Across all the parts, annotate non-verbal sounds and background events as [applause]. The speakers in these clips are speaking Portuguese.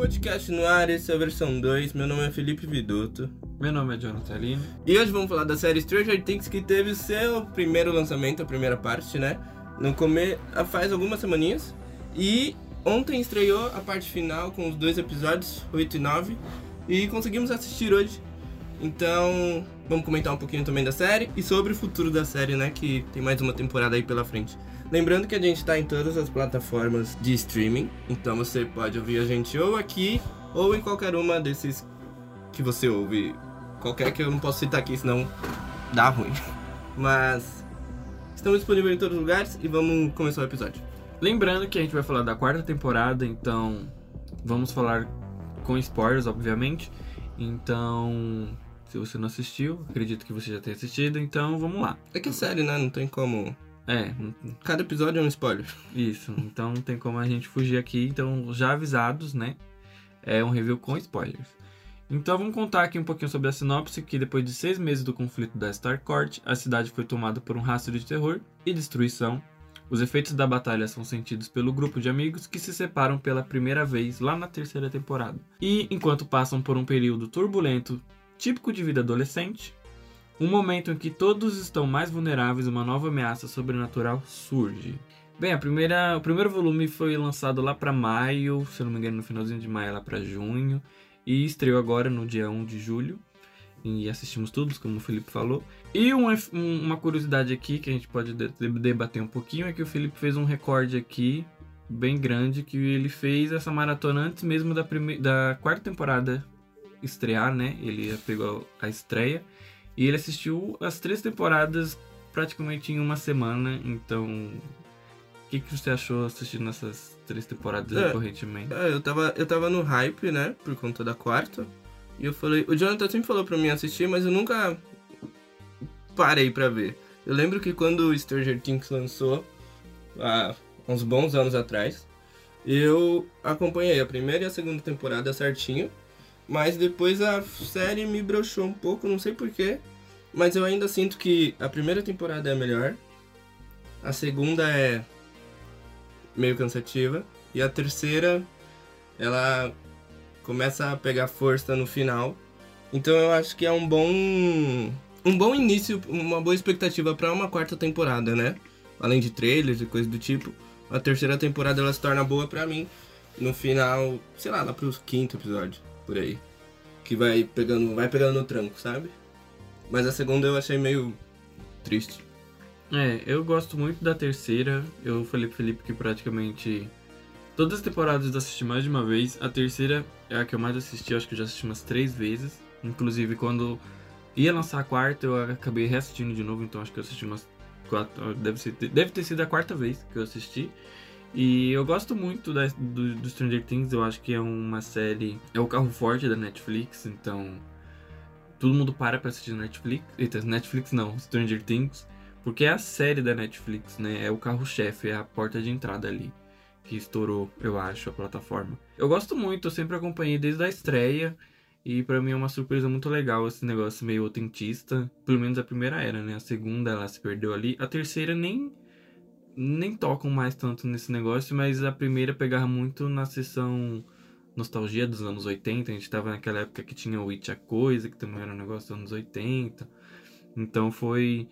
Podcast no ar, esse é a versão 2. Meu nome é Felipe Viduto. Meu nome é Jonathan Aline. E hoje vamos falar da série Stranger Things que teve seu primeiro lançamento, a primeira parte, né? No comer faz algumas semaninhas. E ontem estreou a parte final com os dois episódios, 8 e 9. E conseguimos assistir hoje. Então, vamos comentar um pouquinho também da série e sobre o futuro da série, né? Que tem mais uma temporada aí pela frente. Lembrando que a gente está em todas as plataformas de streaming, então você pode ouvir a gente ou aqui ou em qualquer uma desses que você ouve. Qualquer que eu não posso citar aqui, senão dá ruim. [laughs] Mas estamos disponíveis em todos os lugares e vamos começar o episódio. Lembrando que a gente vai falar da quarta temporada, então vamos falar com spoilers, obviamente. Então, se você não assistiu, acredito que você já tenha assistido, então vamos lá. É que é série, né? Não tem como é. Cada episódio é um spoiler. Isso, então não tem como a gente fugir aqui. Então, já avisados, né? É um review com spoilers. Então vamos contar aqui um pouquinho sobre a sinopse, que depois de seis meses do conflito da Starcourt, a cidade foi tomada por um rastro de terror e destruição. Os efeitos da batalha são sentidos pelo grupo de amigos que se separam pela primeira vez lá na terceira temporada. E enquanto passam por um período turbulento, típico de vida adolescente, um momento em que todos estão mais vulneráveis, uma nova ameaça sobrenatural surge. Bem, a primeira, o primeiro volume foi lançado lá para maio, se não me engano, no finalzinho de maio, lá para junho, e estreou agora no dia 1 de julho. E assistimos todos, como o Felipe falou. E uma, uma curiosidade aqui que a gente pode debater um pouquinho é que o Felipe fez um recorde aqui bem grande que ele fez essa maratona antes mesmo da, primeira, da quarta temporada estrear, né? Ele pegou a estreia e ele assistiu as três temporadas praticamente em uma semana, então. O que, que você achou assistindo essas três temporadas é, recorrentemente? É, eu tava, eu tava no hype, né? Por conta da quarta. E eu falei. O Jonathan sempre falou pra mim assistir, mas eu nunca parei pra ver. Eu lembro que quando o Stranger Things lançou, há uns bons anos atrás, eu acompanhei a primeira e a segunda temporada certinho. Mas depois a série me broxou um pouco, não sei porquê. Mas eu ainda sinto que a primeira temporada é a melhor. A segunda é meio cansativa. E a terceira, ela começa a pegar força no final. Então eu acho que é um bom um bom início, uma boa expectativa para uma quarta temporada, né? Além de trailers e coisa do tipo. A terceira temporada ela se torna boa para mim no final, sei lá, lá pro quinto episódio por aí. Que vai pegando, vai pegando no tranco, sabe? Mas a segunda eu achei meio triste. É, eu gosto muito da terceira. Eu falei pro Felipe que praticamente todas as temporadas eu assisti mais de uma vez. A terceira é a que eu mais assisti, acho que eu já assisti umas três vezes. Inclusive quando ia lançar a quarta, eu acabei reassistindo de novo, então acho que eu assisti umas quatro. Deve, ser, deve ter sido a quarta vez que eu assisti. E eu gosto muito da, do, do, Stranger Things, eu acho que é uma série. É o carro forte da Netflix, então. Todo mundo para pra assistir Netflix. Eita, Netflix não, Stranger Things. Porque é a série da Netflix, né? É o carro-chefe, é a porta de entrada ali. Que estourou, eu acho, a plataforma. Eu gosto muito, eu sempre acompanhei desde a estreia. E para mim é uma surpresa muito legal esse negócio meio autentista. Pelo menos a primeira era, né? A segunda ela se perdeu ali. A terceira nem nem tocam mais tanto nesse negócio, mas a primeira pegava muito na sessão nostalgia dos anos 80. A gente tava naquela época que tinha o It a Coisa, que também era um negócio dos anos 80. Então foi.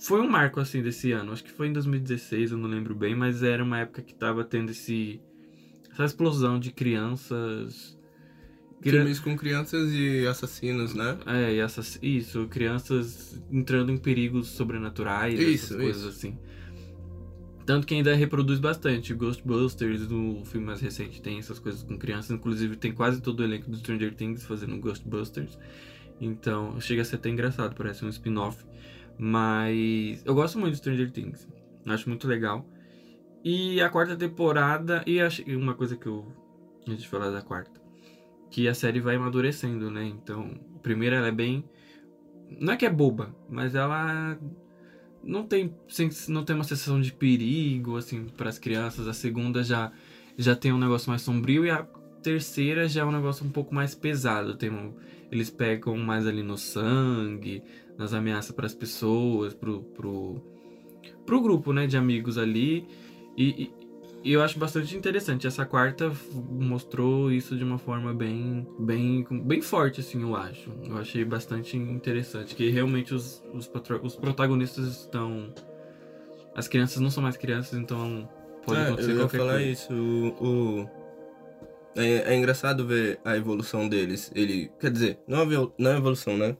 Foi um marco assim desse ano. Acho que foi em 2016, eu não lembro bem, mas era uma época que tava tendo esse. essa explosão de crianças. Filmes com crianças e assassinos, né? É, e assass... isso, crianças entrando em perigos sobrenaturais, isso, essas coisas isso. assim. Tanto que ainda reproduz bastante. Ghostbusters, no filme mais recente, tem essas coisas com crianças. Inclusive, tem quase todo o elenco do Stranger Things fazendo Ghostbusters. Então, chega a ser até engraçado, parece um spin-off. Mas eu gosto muito de Stranger Things. Acho muito legal. E a quarta temporada. E uma coisa que eu. Antes de falar da quarta. Que a série vai amadurecendo, né? Então, primeira ela é bem. Não é que é boba, mas ela não tem, não tem uma sensação de perigo, assim, para as crianças. A segunda já, já tem um negócio mais sombrio e a terceira já é um negócio um pouco mais pesado. Tem um, eles pegam mais ali no sangue, nas ameaças para as pessoas, pro, pro, pro grupo, né, de amigos ali. E, e eu acho bastante interessante. Essa quarta mostrou isso de uma forma bem, bem, bem forte, assim, eu acho. Eu achei bastante interessante. Que realmente os, os, os protagonistas estão. As crianças não são mais crianças, então pode É, acontecer eu qualquer falar coisa. isso. O, o- É, é engraçado ver a evolução deles. Ele. Quer dizer, não a, evol- não a evolução, né?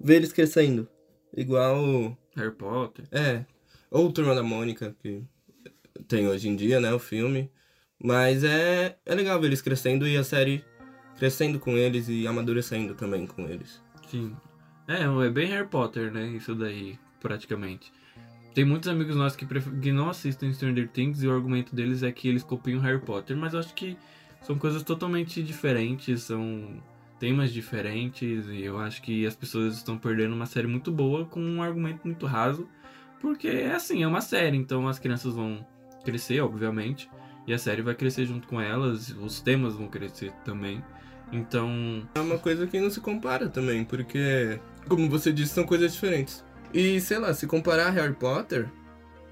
Ver eles crescendo. Igual. Harry Potter. É. Ou Turma da Mônica, que tem hoje em dia, né? O filme. Mas é, é legal ver eles crescendo e a série crescendo com eles e amadurecendo também com eles. Sim. É, é bem Harry Potter, né? Isso daí, praticamente. Tem muitos amigos nossos que, que não assistem Stranger Things e o argumento deles é que eles copiam Harry Potter, mas eu acho que são coisas totalmente diferentes, são temas diferentes e eu acho que as pessoas estão perdendo uma série muito boa com um argumento muito raso, porque é assim, é uma série, então as crianças vão crescer, obviamente, e a série vai crescer junto com elas, os temas vão crescer também. Então, É uma coisa que não se compara também, porque, como você disse, são coisas diferentes. E, sei lá, se comparar Harry Potter,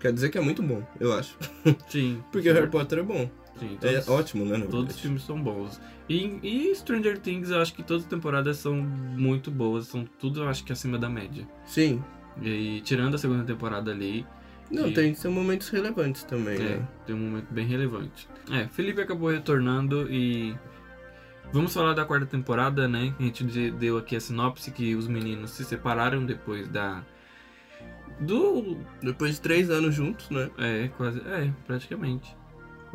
quer dizer que é muito bom, eu acho. [laughs] sim. [laughs] Porque Harry Potter é bom. Sim, É todos- ótimo, né? Todos os verdade. filmes são bons. E, e Stranger Things, eu acho que todas as temporadas são muito boas. São tudo, eu acho que acima da média. Sim. E tirando a segunda temporada ali, Não, E- tem seus momentos relevantes também, é, né? tem um momento bem relevante. É, Felipe acabou retornando e. Vamos falar da quarta temporada, né? A gente de- deu aqui a sinopse que os meninos se separaram depois da. Do. Depois de três anos juntos, né? É, quase. É, praticamente.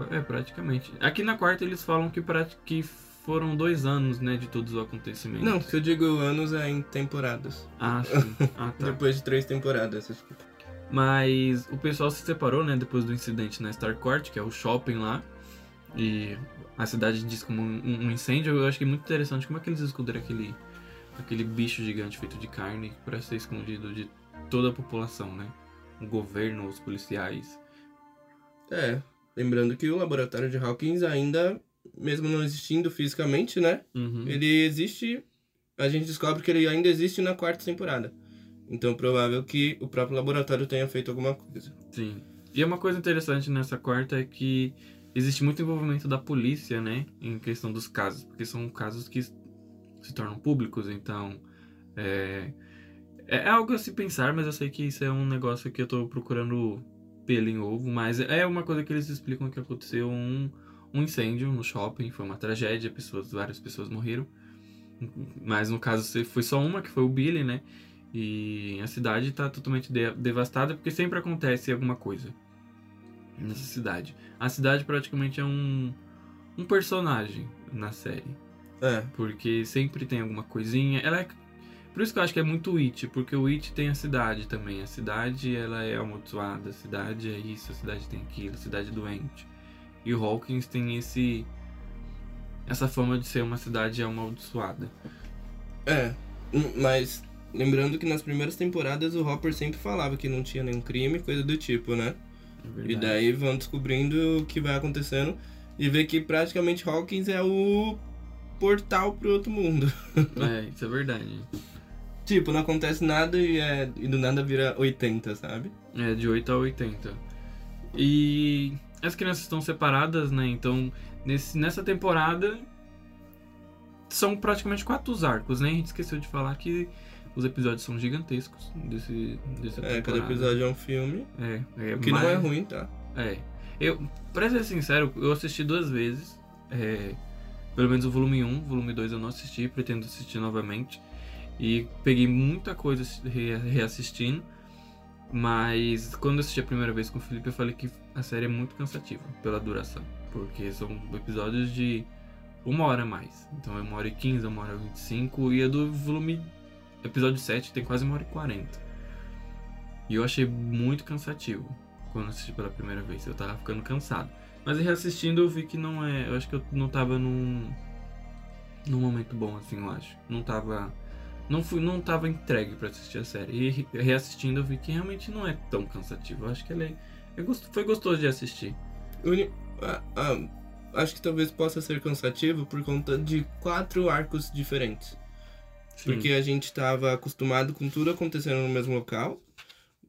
É, praticamente. Aqui na quarta eles falam que, prati- que foram dois anos, né, de todos os acontecimentos. Não, se eu digo anos é em temporadas. Ah, sim. Ah, tá. [laughs] Depois de três temporadas, desculpa. Mas o pessoal se separou, né, depois do incidente na Starcourt, que é o shopping lá. E a cidade diz como um, um incêndio. Eu achei muito interessante como é que eles esconderam aquele, aquele bicho gigante feito de carne para ser escondido de toda a população, né? O governo, os policiais. É, lembrando que o laboratório de Hawkins ainda, mesmo não existindo fisicamente, né? Uhum. Ele existe. A gente descobre que ele ainda existe na quarta temporada. Então, provável que o próprio laboratório tenha feito alguma coisa. Sim. E uma coisa interessante nessa quarta é que existe muito envolvimento da polícia, né, em questão dos casos, porque são casos que se tornam públicos, então é, é algo a se pensar, mas eu sei que isso é um negócio que eu tô procurando pelo em ovo, mas é uma coisa que eles explicam que aconteceu um, um incêndio no shopping, foi uma tragédia, pessoas, várias pessoas morreram, mas no caso foi só uma, que foi o Billy, né, e a cidade tá totalmente de- devastada porque sempre acontece alguma coisa nessa cidade. A cidade praticamente é um, um personagem na série. É, Porque sempre tem alguma coisinha. Ela é. Por isso que eu acho que é muito It, porque o It tem a cidade também. A cidade ela é amaldiçoada, a cidade é isso, a cidade tem aquilo, a cidade é doente. E o Hawkins tem esse. essa fama de ser uma cidade amaldiçoada. é. Mas, lembrando que nas primeiras temporadas o Hopper sempre falava que não tinha nenhum crime, coisa do tipo, né? É E daí vão descobrindo o que vai acontecendo e vê que praticamente Hawkins é o portal pro outro mundo. [laughs] É, isso é verdade. tipo, não acontece nada e, é, e do nada vira 80, sabe? É, de 8 a 80. E as crianças estão separadas, né? Então, nesse, nessa temporada, são praticamente quatro arcos, né? A gente esqueceu de falar que os episódios são gigantescos desse, desse É, cada episódio é um filme. É, é O que mais- não é ruim, tá? É. Eu, pra ser sincero, eu assisti duas vezes. é, pelo menos o volume 1, o volume 2 eu não assisti, pretendo assistir novamente. E peguei muita coisa re- reassistindo. Mas quando eu assisti a primeira vez com o Felipe, eu falei que a série é muito cansativa pela duração. Porque são episódios de uma hora a mais. Então é uma hora e 15, uma hora e 25. E a do volume episódio 7 tem quase uma hora e 40. E eu achei muito cansativo quando assisti pela primeira vez. Eu tava ficando cansado. Mas reassistindo eu vi que não é. Eu acho que eu não tava num. num momento bom, assim, eu acho. Não tava. Não, fui, não tava entregue pra assistir a série. E re- reassistindo eu vi que realmente não é tão cansativo. Eu acho que ele é, é gost- foi gostoso de assistir. Uni- ah, ah, acho que talvez possa ser cansativo por conta de quatro arcos diferentes. Sim. Porque a gente tava acostumado com tudo acontecendo no mesmo local.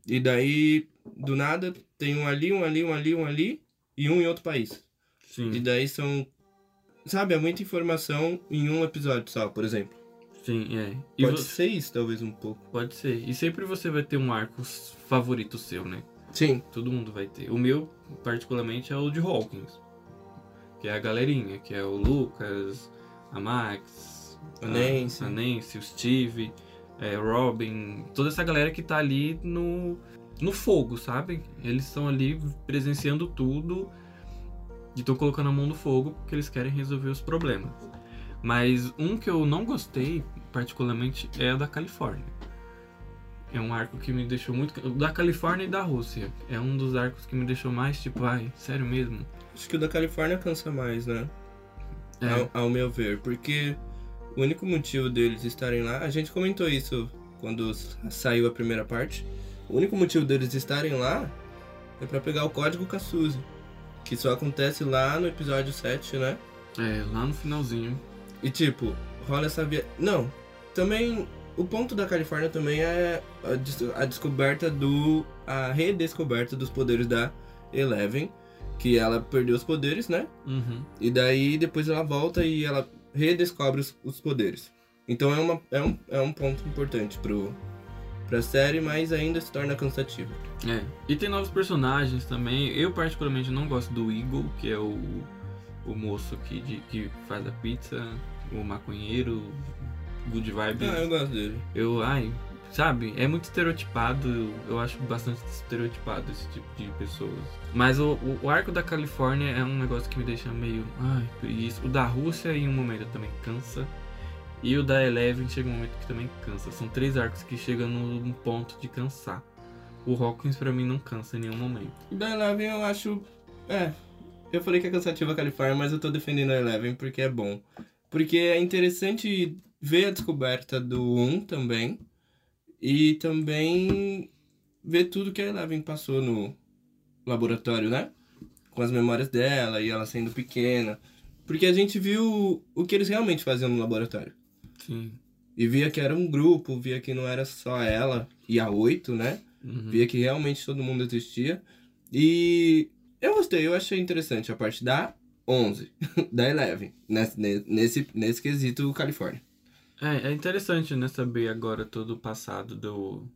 E daí, do nada, tem um ali, um ali, um ali, um ali. e um em outro país. E Sim, daí são. Sabe, é muita informação em um episódio só, por exemplo. sim, é. E Pode ser isso, talvez um pouco. Pode ser. E sempre você vai ter um arco favorito seu, né? Sim. Todo mundo vai ter. O meu, particularmente, é o de Hawkins. Que é a galerinha, que é o Lucas, a Max, A Nancy. a Nancy, o Steve, é, Robin, toda essa galera que tá ali no, no fogo, sabe? Eles estão ali presenciando tudo e estão colocando a mão no fogo porque eles querem resolver os problemas. Mas um que eu não gostei, particularmente, é a da Califórnia. É um arco que me deixou muito. o Da Califórnia e da Rússia. É um dos arcos que me deixou mais tipo, ai, sério mesmo? Acho que o da Califórnia cansa mais, né? É, Ao, ao meu ver. Porque o único motivo deles estarem lá. A gente comentou isso quando saiu a primeira parte. O único motivo deles estarem lá é pra pegar o código com a Suzy. Que só acontece lá no episódio 7, né? é, lá no finalzinho. E tipo, rola essa via. Não. Também. O ponto da Califórnia também é a, des- a descoberta do. a redescoberta dos poderes da Eleven. Que ela perdeu os poderes, né? Uhum. E daí depois ela volta e ela redescobre os, os poderes. Então é, uma, é, um, é um ponto importante pro, pra série, mas ainda se torna cansativo. É. E tem novos personagens também. Eu particularmente não gosto do Eagle, que é o, o moço que, de, que faz a pizza, o maconheiro, good vibes. Ah, eu gosto dele. Eu, ai, sabe, é muito estereotipado, eu, acho bastante estereotipado esse tipo de pessoas. Mas o, o, o arco da Califórnia é um negócio que me deixa meio, ai, preguiça. O da Rússia em um momento também cansa. E o da Eleven chega um momento que também cansa. São três arcos que chegam num ponto de cansar. O Hawkins pra mim não cansa em nenhum momento. Da Eleven eu acho. É. Eu falei que é cansativo a Califórnia, mas eu tô defendendo a Eleven porque é bom. Porque é interessante ver a descoberta do 1 também. E também ver tudo que a Eleven passou no laboratório, né? Com as memórias dela e ela sendo pequena. Porque a gente viu o que eles realmente faziam no laboratório. Sim. E via que era um grupo, via que não era só ela e a oito, né? Uhum. Via que realmente todo mundo existia. E eu gostei, eu achei interessante a parte da 11, [laughs] da Eleven, nesse, nesse, nesse quesito Califórnia. É, é interessante, né, saber agora todo o passado do,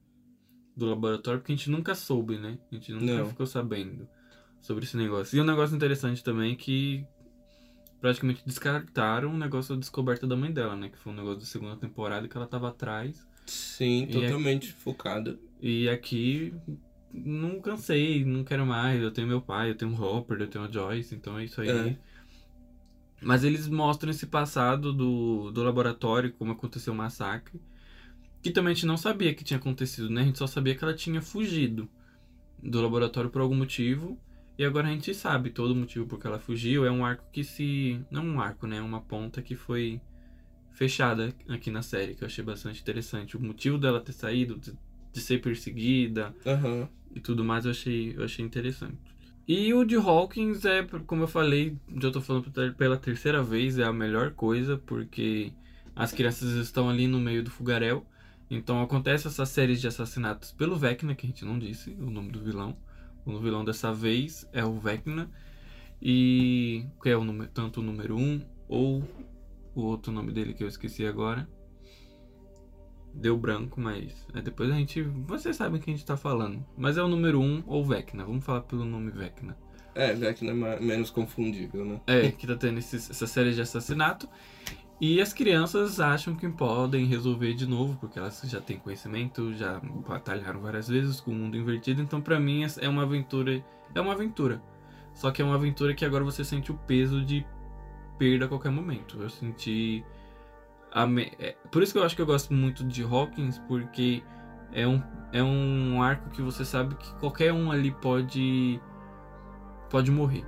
do laboratório, porque a gente nunca soube, né? A gente nunca Não. ficou sabendo sobre esse negócio. E um negócio interessante também é que praticamente descartaram o negócio da descoberta da mãe dela, né? Que foi um negócio da segunda temporada que ela tava atrás. Sim, é- totalmente focada. E aqui não cansei, não quero mais. Eu tenho meu pai, eu tenho o Hopper, eu tenho a Joyce, então é isso aí. É. Mas eles mostram esse passado do, do laboratório, como aconteceu o massacre. Que também a gente não sabia que tinha acontecido, né? A gente só sabia que ela tinha fugido do laboratório por algum motivo. E agora a gente sabe todo o motivo por que ela fugiu. É um arco que se. Não um arco, né? Uma ponta que foi fechada aqui na série, que eu achei bastante interessante. O motivo dela ter saído, de, de ser perseguida Aham. e tudo mais, eu achei, eu achei interessante. E o de Hawkins é, como eu falei, já tô falando pela terceira vez, é a melhor coisa, porque as crianças estão ali no meio do fogaréu. Então acontece essas séries de assassinatos pelo Vecna, que a gente não disse o nome do vilão. O vilão dessa vez é o Vecna. E que é o número, tanto o número 1 um, ou o outro nome dele que eu esqueci agora. Deu branco, mas é, depois a gente. Vocês sabem quem a gente tá falando. Mas é o número 1 um, ou Vecna. Vamos falar pelo nome Vecna. É, Vecna é menos confundível, né? É, que tá tendo esses, essa série de assassinato. E as crianças acham que podem resolver de novo, porque elas já têm conhecimento, já batalharam várias vezes com o mundo invertido. Então, pra mim, é uma aventura. É uma aventura. Só que é uma aventura que agora você sente o peso de perda a qualquer momento. Eu senti. Me- é, Por isso que eu acho que eu gosto muito de Hawkins, porque é um, é um arco que você sabe que qualquer um ali pode. pode morrer.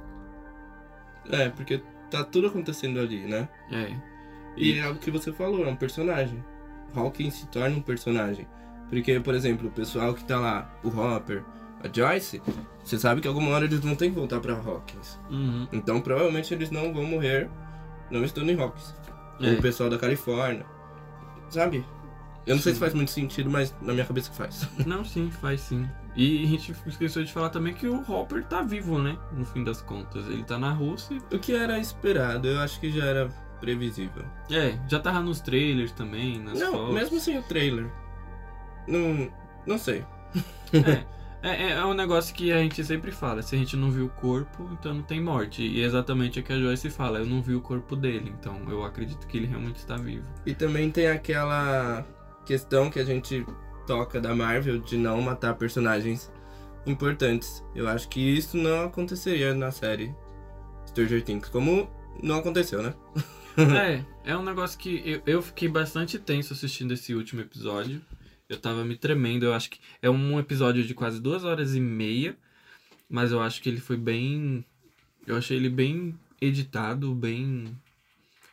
É, porque tá tudo acontecendo ali, né? É. E é algo que você falou, é um personagem. Hawkins se torna um personagem. Porque, por exemplo, o pessoal que tá lá, o Hopper, a Joyce, você sabe que alguma hora eles vão ter que voltar pra Hawkins. Uhum. Então provavelmente eles não vão morrer não estando em Hawkins. É. O pessoal da Califórnia. Sabe? Eu não sei Sim. se faz muito sentido, mas na minha cabeça faz. [laughs] Não, sim, faz sim. E a gente esqueceu de falar também que o Hopper tá vivo, né? No fim das contas. Ele tá na Rússia. O que era esperado, eu acho que já era previsível. É, já tava nos trailers também, nas não, fotos. mesmo sem o trailer. Não, não sei. É, [laughs] é, é um negócio que a gente sempre fala. Se a gente não viu o corpo, então não tem morte. E é exatamente o que a Joyce fala. Eu não vi o corpo dele, então eu acredito que ele realmente está vivo. E também tem aquela questão que a gente toca da Marvel de não matar personagens importantes. Eu acho que isso não aconteceria na série Stranger Things, como não aconteceu, né? [laughs] é, é um negócio que eu, eu fiquei bastante tenso assistindo esse último episódio. Eu tava me tremendo. Eu acho que é um episódio de quase duas horas e meia. Mas eu acho que ele foi bem. Eu achei ele bem editado, bem.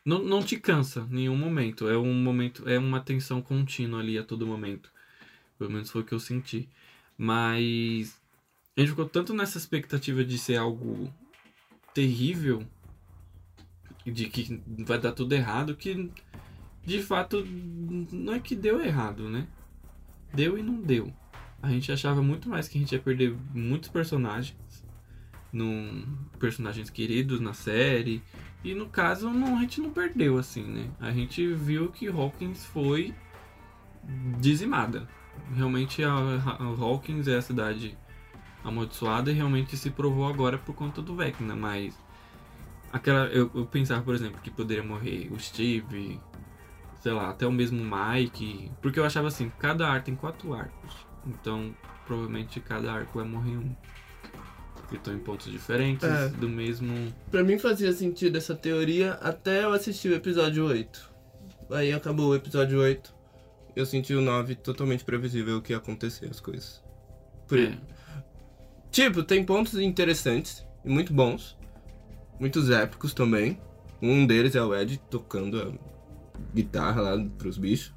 Não, não te cansa em nenhum momento. É um momento. É uma tensão contínua ali a todo momento. Pelo menos foi o que eu senti. Mas. A gente ficou tanto nessa expectativa de ser algo terrível. De que vai dar tudo errado. Que de fato não é que deu errado, né? Deu e não deu. A gente achava muito mais que a gente ia perder muitos personagens, num, personagens queridos na série. E no caso, não, a gente não perdeu assim, né? A gente viu que Hawkins foi dizimada. Realmente a, a Hawkins é a cidade amaldiçoada e realmente se provou agora por conta do Vecna, mas aquela eu, eu pensava, por exemplo, que poderia morrer o Steve, sei lá, até o mesmo Mike. Porque eu achava assim, cada arco tem quatro arcos. Então, provavelmente cada arco vai morrer um. Porque estão em pontos diferentes, é. do mesmo. Pra mim fazia sentido essa teoria até eu assistir o episódio 8. Aí acabou o episódio 8. Eu senti o 9 totalmente previsível o que ia acontecer, as coisas. Por... É. Tipo, tem pontos interessantes e muito bons. Muitos épicos também. Um deles é o Ed tocando guitarra lá pros bichos,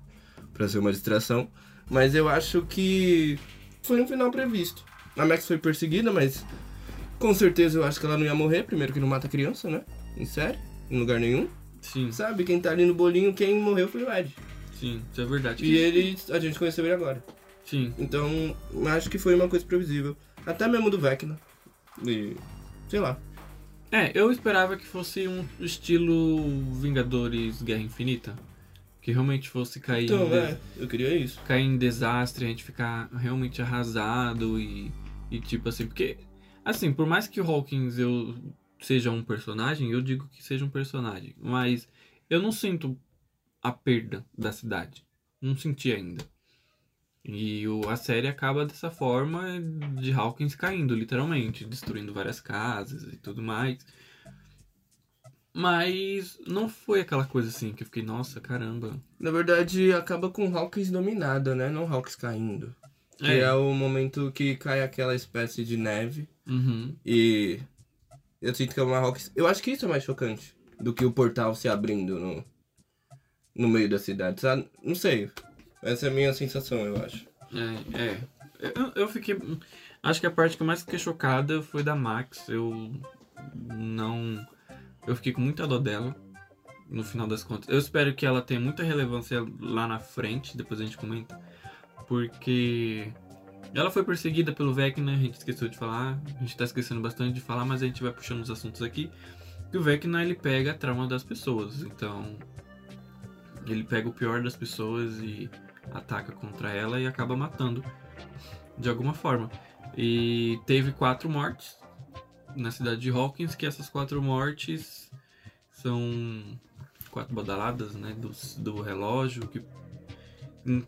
pra ser uma distração. Mas eu acho que foi um final previsto. A Max foi perseguida, mas com certeza eu acho que ela não ia morrer. Primeiro que não mata criança, né? Em série, em lugar nenhum. Sim. Sabe, quem tá ali no bolinho, quem morreu foi o Ed. Sim, isso é verdade. E ele, a gente conheceu ele agora. Sim. Então, acho que foi uma coisa previsível. Até mesmo do Vecna. E, sei lá. É, eu esperava que fosse um estilo Vingadores Guerra Infinita. Que realmente fosse cair então, em. É, eu queria isso. Cair em desastre, a gente ficar realmente arrasado e, e tipo assim. Porque, assim, por mais que o Hawkins eu seja um personagem, eu digo que seja um personagem. Mas eu não sinto a perda da cidade. Não senti ainda. E o, a série acaba dessa forma de Hawkins caindo, literalmente, destruindo várias casas e tudo mais. Mas não foi aquela coisa assim que eu fiquei, nossa, caramba. Na verdade, acaba com Hawkins dominada, né? Não Hawkins caindo. Que é. é o momento que cai aquela espécie de neve. Uhum. E eu sinto que é uma Hawkins. Eu acho que isso é mais chocante do que o portal se abrindo no, no meio da cidade, sabe? Não sei. Essa é a minha sensação, eu acho. É, é. Eu, eu fiquei. Acho que a parte que eu mais fiquei chocada foi da Max. Eu não. Eu fiquei com muita dó dela. No final das contas. Eu espero que ela tenha muita relevância lá na frente. Depois a gente comenta. Porque. Ela foi perseguida pelo Vecna, a gente esqueceu de falar. A gente tá esquecendo bastante de falar, mas a gente vai puxando os assuntos aqui. E o Vecna ele pega a trauma das pessoas. Então. Ele pega o pior das pessoas e ataca contra ela e acaba matando de alguma forma. E teve quatro mortes na cidade de Hawkins, que essas quatro mortes são quatro badaladas, né, do, do relógio que hum,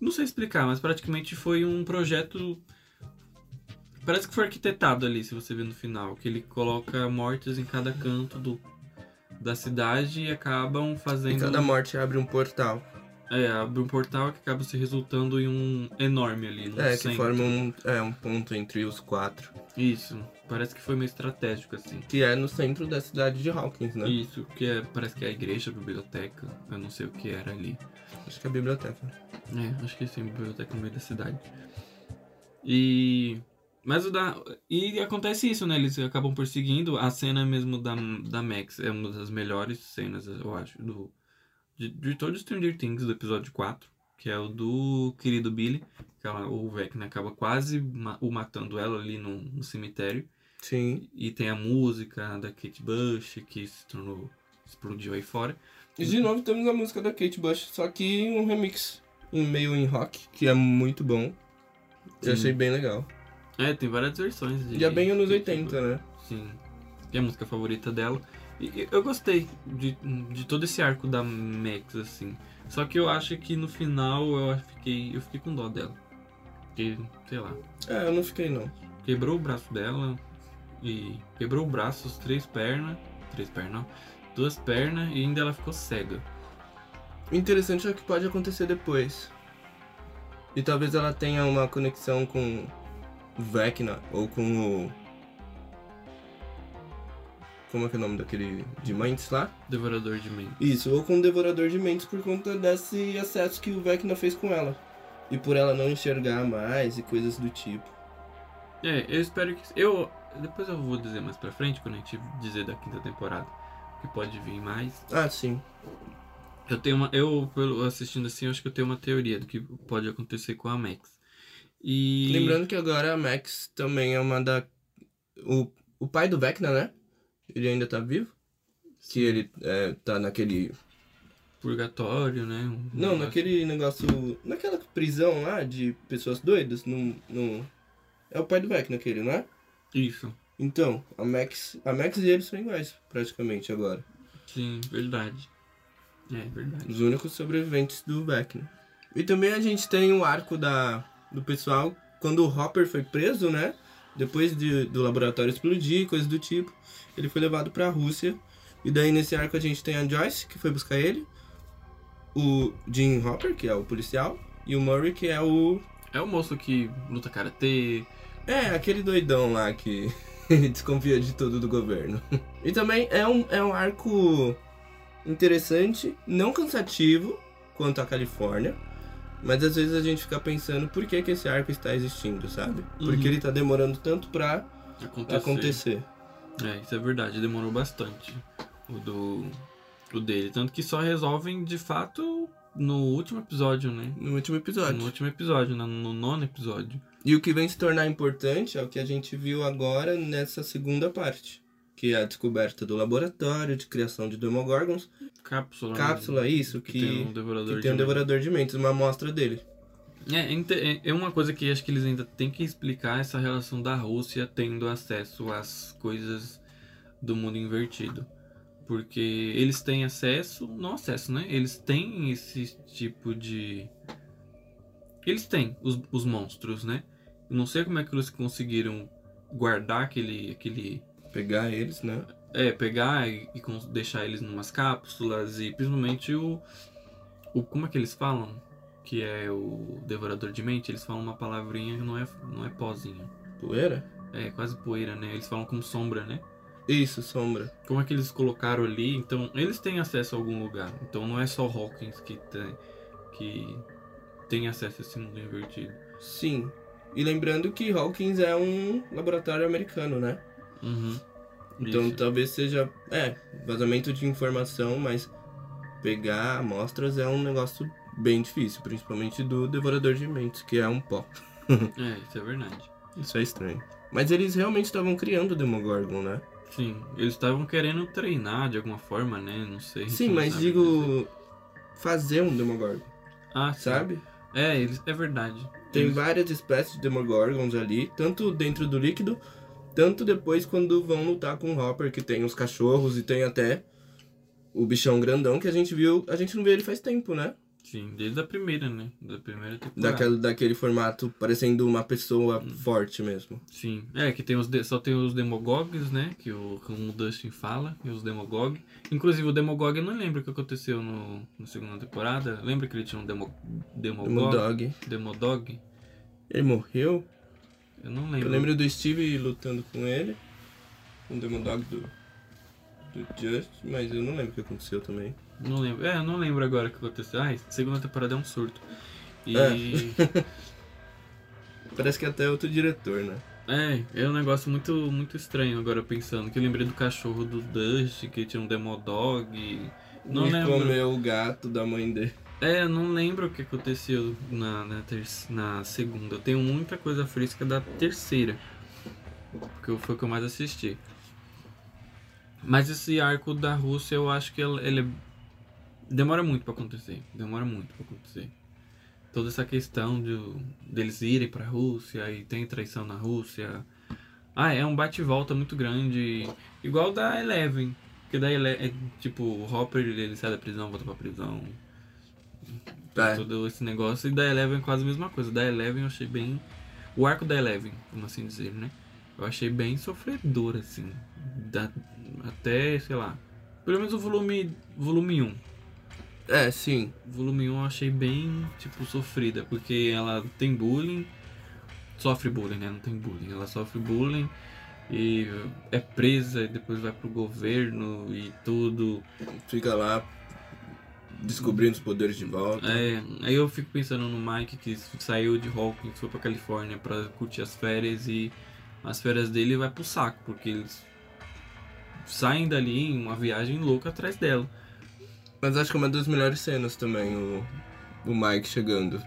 não sei explicar, mas praticamente foi um projeto parece que foi arquitetado ali, se você ver no final, que ele coloca mortes em cada canto do da cidade e acabam fazendo e cada morte abre um portal. É, abre um portal que acaba se resultando em um enorme ali. No é, centro. que forma um, é, um ponto entre os quatro. Isso. Parece que foi meio estratégico, assim. Que é no centro da cidade de Hawkins, né? Isso, que é, parece que é a igreja, a biblioteca. Eu não sei o que era ali. Acho que é a biblioteca. É, acho que sim, biblioteca no meio da cidade. E. Mas o da. E acontece isso, né? Eles acabam perseguindo. A cena mesmo da, da Max é uma das melhores cenas, eu acho, do, de, de todo Stranger Things do episódio 4. que é o do querido Billy. Que ela, o Vecna acaba quase ma- o matando ela ali no, no cemitério. Sim. E tem a música da Kate Bush, que se tornou. explodiu aí fora. E de novo temos a música da Kate Bush, só que um remix em meio em rock, que é muito bom. Eu Sim. achei bem legal. É, tem várias versões. De E é bem anos Kate 80, né? Sim. É a música favorita dela. E eu gostei de, de todo esse arco da Max, assim. Só que eu acho que no final eu fiquei, eu fiquei com dó dela. Porque, sei lá, É, eu não fiquei não. quebrou o braço dela e quebrou o braço, as três pernas. Três pernas, não. Duas pernas e ainda ela ficou cega. O interessante é o que pode acontecer depois. E talvez ela tenha uma conexão com o Vecna ou com o. Como é que é o nome daquele de mentes lá? Devorador de mentes. Isso, ou com o Devorador de Mentes por conta desse acesso que o Vecna fez com ela. E por ela não enxergar mais e coisas do tipo. É, eu espero que. Eu. Depois eu vou dizer mais pra frente, quando a gente dizer da quinta temporada. Que pode vir mais. Ah, sim. Eu tenho uma. Eu, pelo assistindo assim, eu acho que eu tenho uma teoria do que pode acontecer com a Max. E. Lembrando que agora a Max também é uma da. O, o pai do Vecna, né? Ele ainda tá vivo? Que ele é, tá naquele. Purgatório, né? Um Não, negócio- naquele negócio. Naquela prisão lá de pessoas doidas. No, no... É o pai do Vecna aquele, não é? Isso. Então, a Max. A Max e ele são iguais, praticamente, agora. Sim, verdade. É, verdade. Os únicos sobreviventes do Vecna. E também a gente tem o arco da, do pessoal quando o Hopper foi preso, né? Depois de, do laboratório explodir, coisas do tipo. Ele foi levado pra Rússia. E daí nesse arco a gente tem a Joyce, que foi buscar ele. O Jim Hopper, que é o policial. E o Murray, que é o. É o moço que luta karatê. É, aquele doidão lá que [laughs] desconfia de tudo do governo. [laughs] E também é um, é um arco interessante, não cansativo quanto a Califórnia. Mas às vezes a gente fica pensando por que, que esse arco está existindo, sabe? Uhum. ele tá demorando tanto pra Acontecer. acontecer. É, isso é verdade. Demorou bastante. O do. O dele. Tanto que só resolvem de fato no último episódio, né? No último episódio. No último episódio, no, no nono episódio. E o que vem se tornar importante é o que a gente viu agora nessa segunda parte. Que é a descoberta do laboratório de criação de Demogorgons. Cápsula. Cápsula, isso, Que, que, tem um devorador que de tem um mentes. devorador de mentes, uma amostra dele. É, é- é uma coisa que acho que eles ainda têm que explicar essa relação da Rússia tendo acesso às coisas do mundo invertido. Porque eles têm acesso, não acesso, né? Eles têm esse tipo de. Eles têm os, os monstros, né? Eu não sei como é que eles conseguiram guardar aquele. aquele Pegar eles, né? é, pegar e, e deixar eles numas cápsulas e principalmente o, o. Como é que eles falam? Que é o devorador de mente, eles falam uma palavrinha que não é, não é pozinho. Poeira? É quase poeira, né? Eles falam como sombra, né? Isso, sombra. Como é que eles colocaram ali? Então, eles têm acesso a algum lugar. Então não é só Hawkins que tem, que tem acesso a esse mundo invertido. Sim. E lembrando que Hawkins é um laboratório americano, né? Uhum. Então Isso. talvez seja. É, vazamento de informação, mas pegar amostras é um negócio bem difícil, principalmente do Devorador de Mentes, que é um pó. [laughs] É, isso é verdade. Isso é estranho. Mas eles realmente estavam criando o Demogorgon, né? Sim, eles estavam querendo treinar de alguma forma, né? Não sei. Sim, não mas sabe dizer. digo. Fazer um Demogorgon, Ah, sim. sabe? É, eles, é verdade. Tem Eles- várias espécies de Demogorgons ali, tanto dentro do líquido, tanto depois quando vão lutar com o Hopper, que tem os cachorros e tem até o bichão grandão que a gente viu. A gente não vê ele faz tempo, né? Sim, desde a primeira, né? Da primeira temporada. Daquele, daquele formato parecendo uma pessoa forte mesmo. Sim. É, que tem os de- só tem os Demogogs, né? Que o, como o Dustin fala, e os Demogog. Inclusive o Demogog, eu não lembro o que aconteceu no, na segunda temporada. Lembra que ele tinha um Demo, Demogog? Demodog. Demodog? Ele morreu. Eu não lembro. Eu lembro do Steve lutando com ele. Com o Demodog do, do Just, mas eu não lembro o que aconteceu também. Não lembro. É, eu não lembro agora o que aconteceu. Ai, segunda temporada é um surto. E. É. [laughs] Parece que até é outro diretor, né? É, é um negócio muito, muito estranho agora pensando. Que eu lembrei do cachorro do Dust, que tinha um Demodog. e- Não e lembro. comeu o gato da mãe dele. É, eu não lembro o que aconteceu na, na, na segunda. Eu tenho muita coisa fresca da terceira. Porque foi o que eu mais assisti. Mas esse arco da Rússia, eu acho que ele, ele demora muito pra acontecer. Demora muito pra acontecer. Toda essa questão de, deles irem pra Rússia e tem traição na Rússia. Ah, é um bate-volta muito grande. Igual da Eleven. Porque da Eleven, é, tipo, o Hopper ele sai da prisão, volta pra prisão. É. Todo esse negócio. E da Eleven é quase a mesma coisa. Da Eleven eu achei bem. O arco da Eleven, vamos assim dizer, né? Eu achei bem sofredor, assim. Da... Até, sei lá. Pelo menos o volume, volume 1. É, sim. Volume 1 eu achei bem, tipo, sofrida. Porque ela tem bullying. Sofre bullying, né? Não tem bullying. Ela sofre bullying. E é presa e depois vai pro governo e tudo. Fica lá descobrindo os poderes de volta. É, aí eu fico pensando no Mike que saiu de Hawkins, foi pra Califórnia pra curtir as férias e as férias dele vai pro saco, porque eles saem dali em uma viagem louca atrás dela. Mas acho que é uma das melhores cenas também, o, o Mike chegando.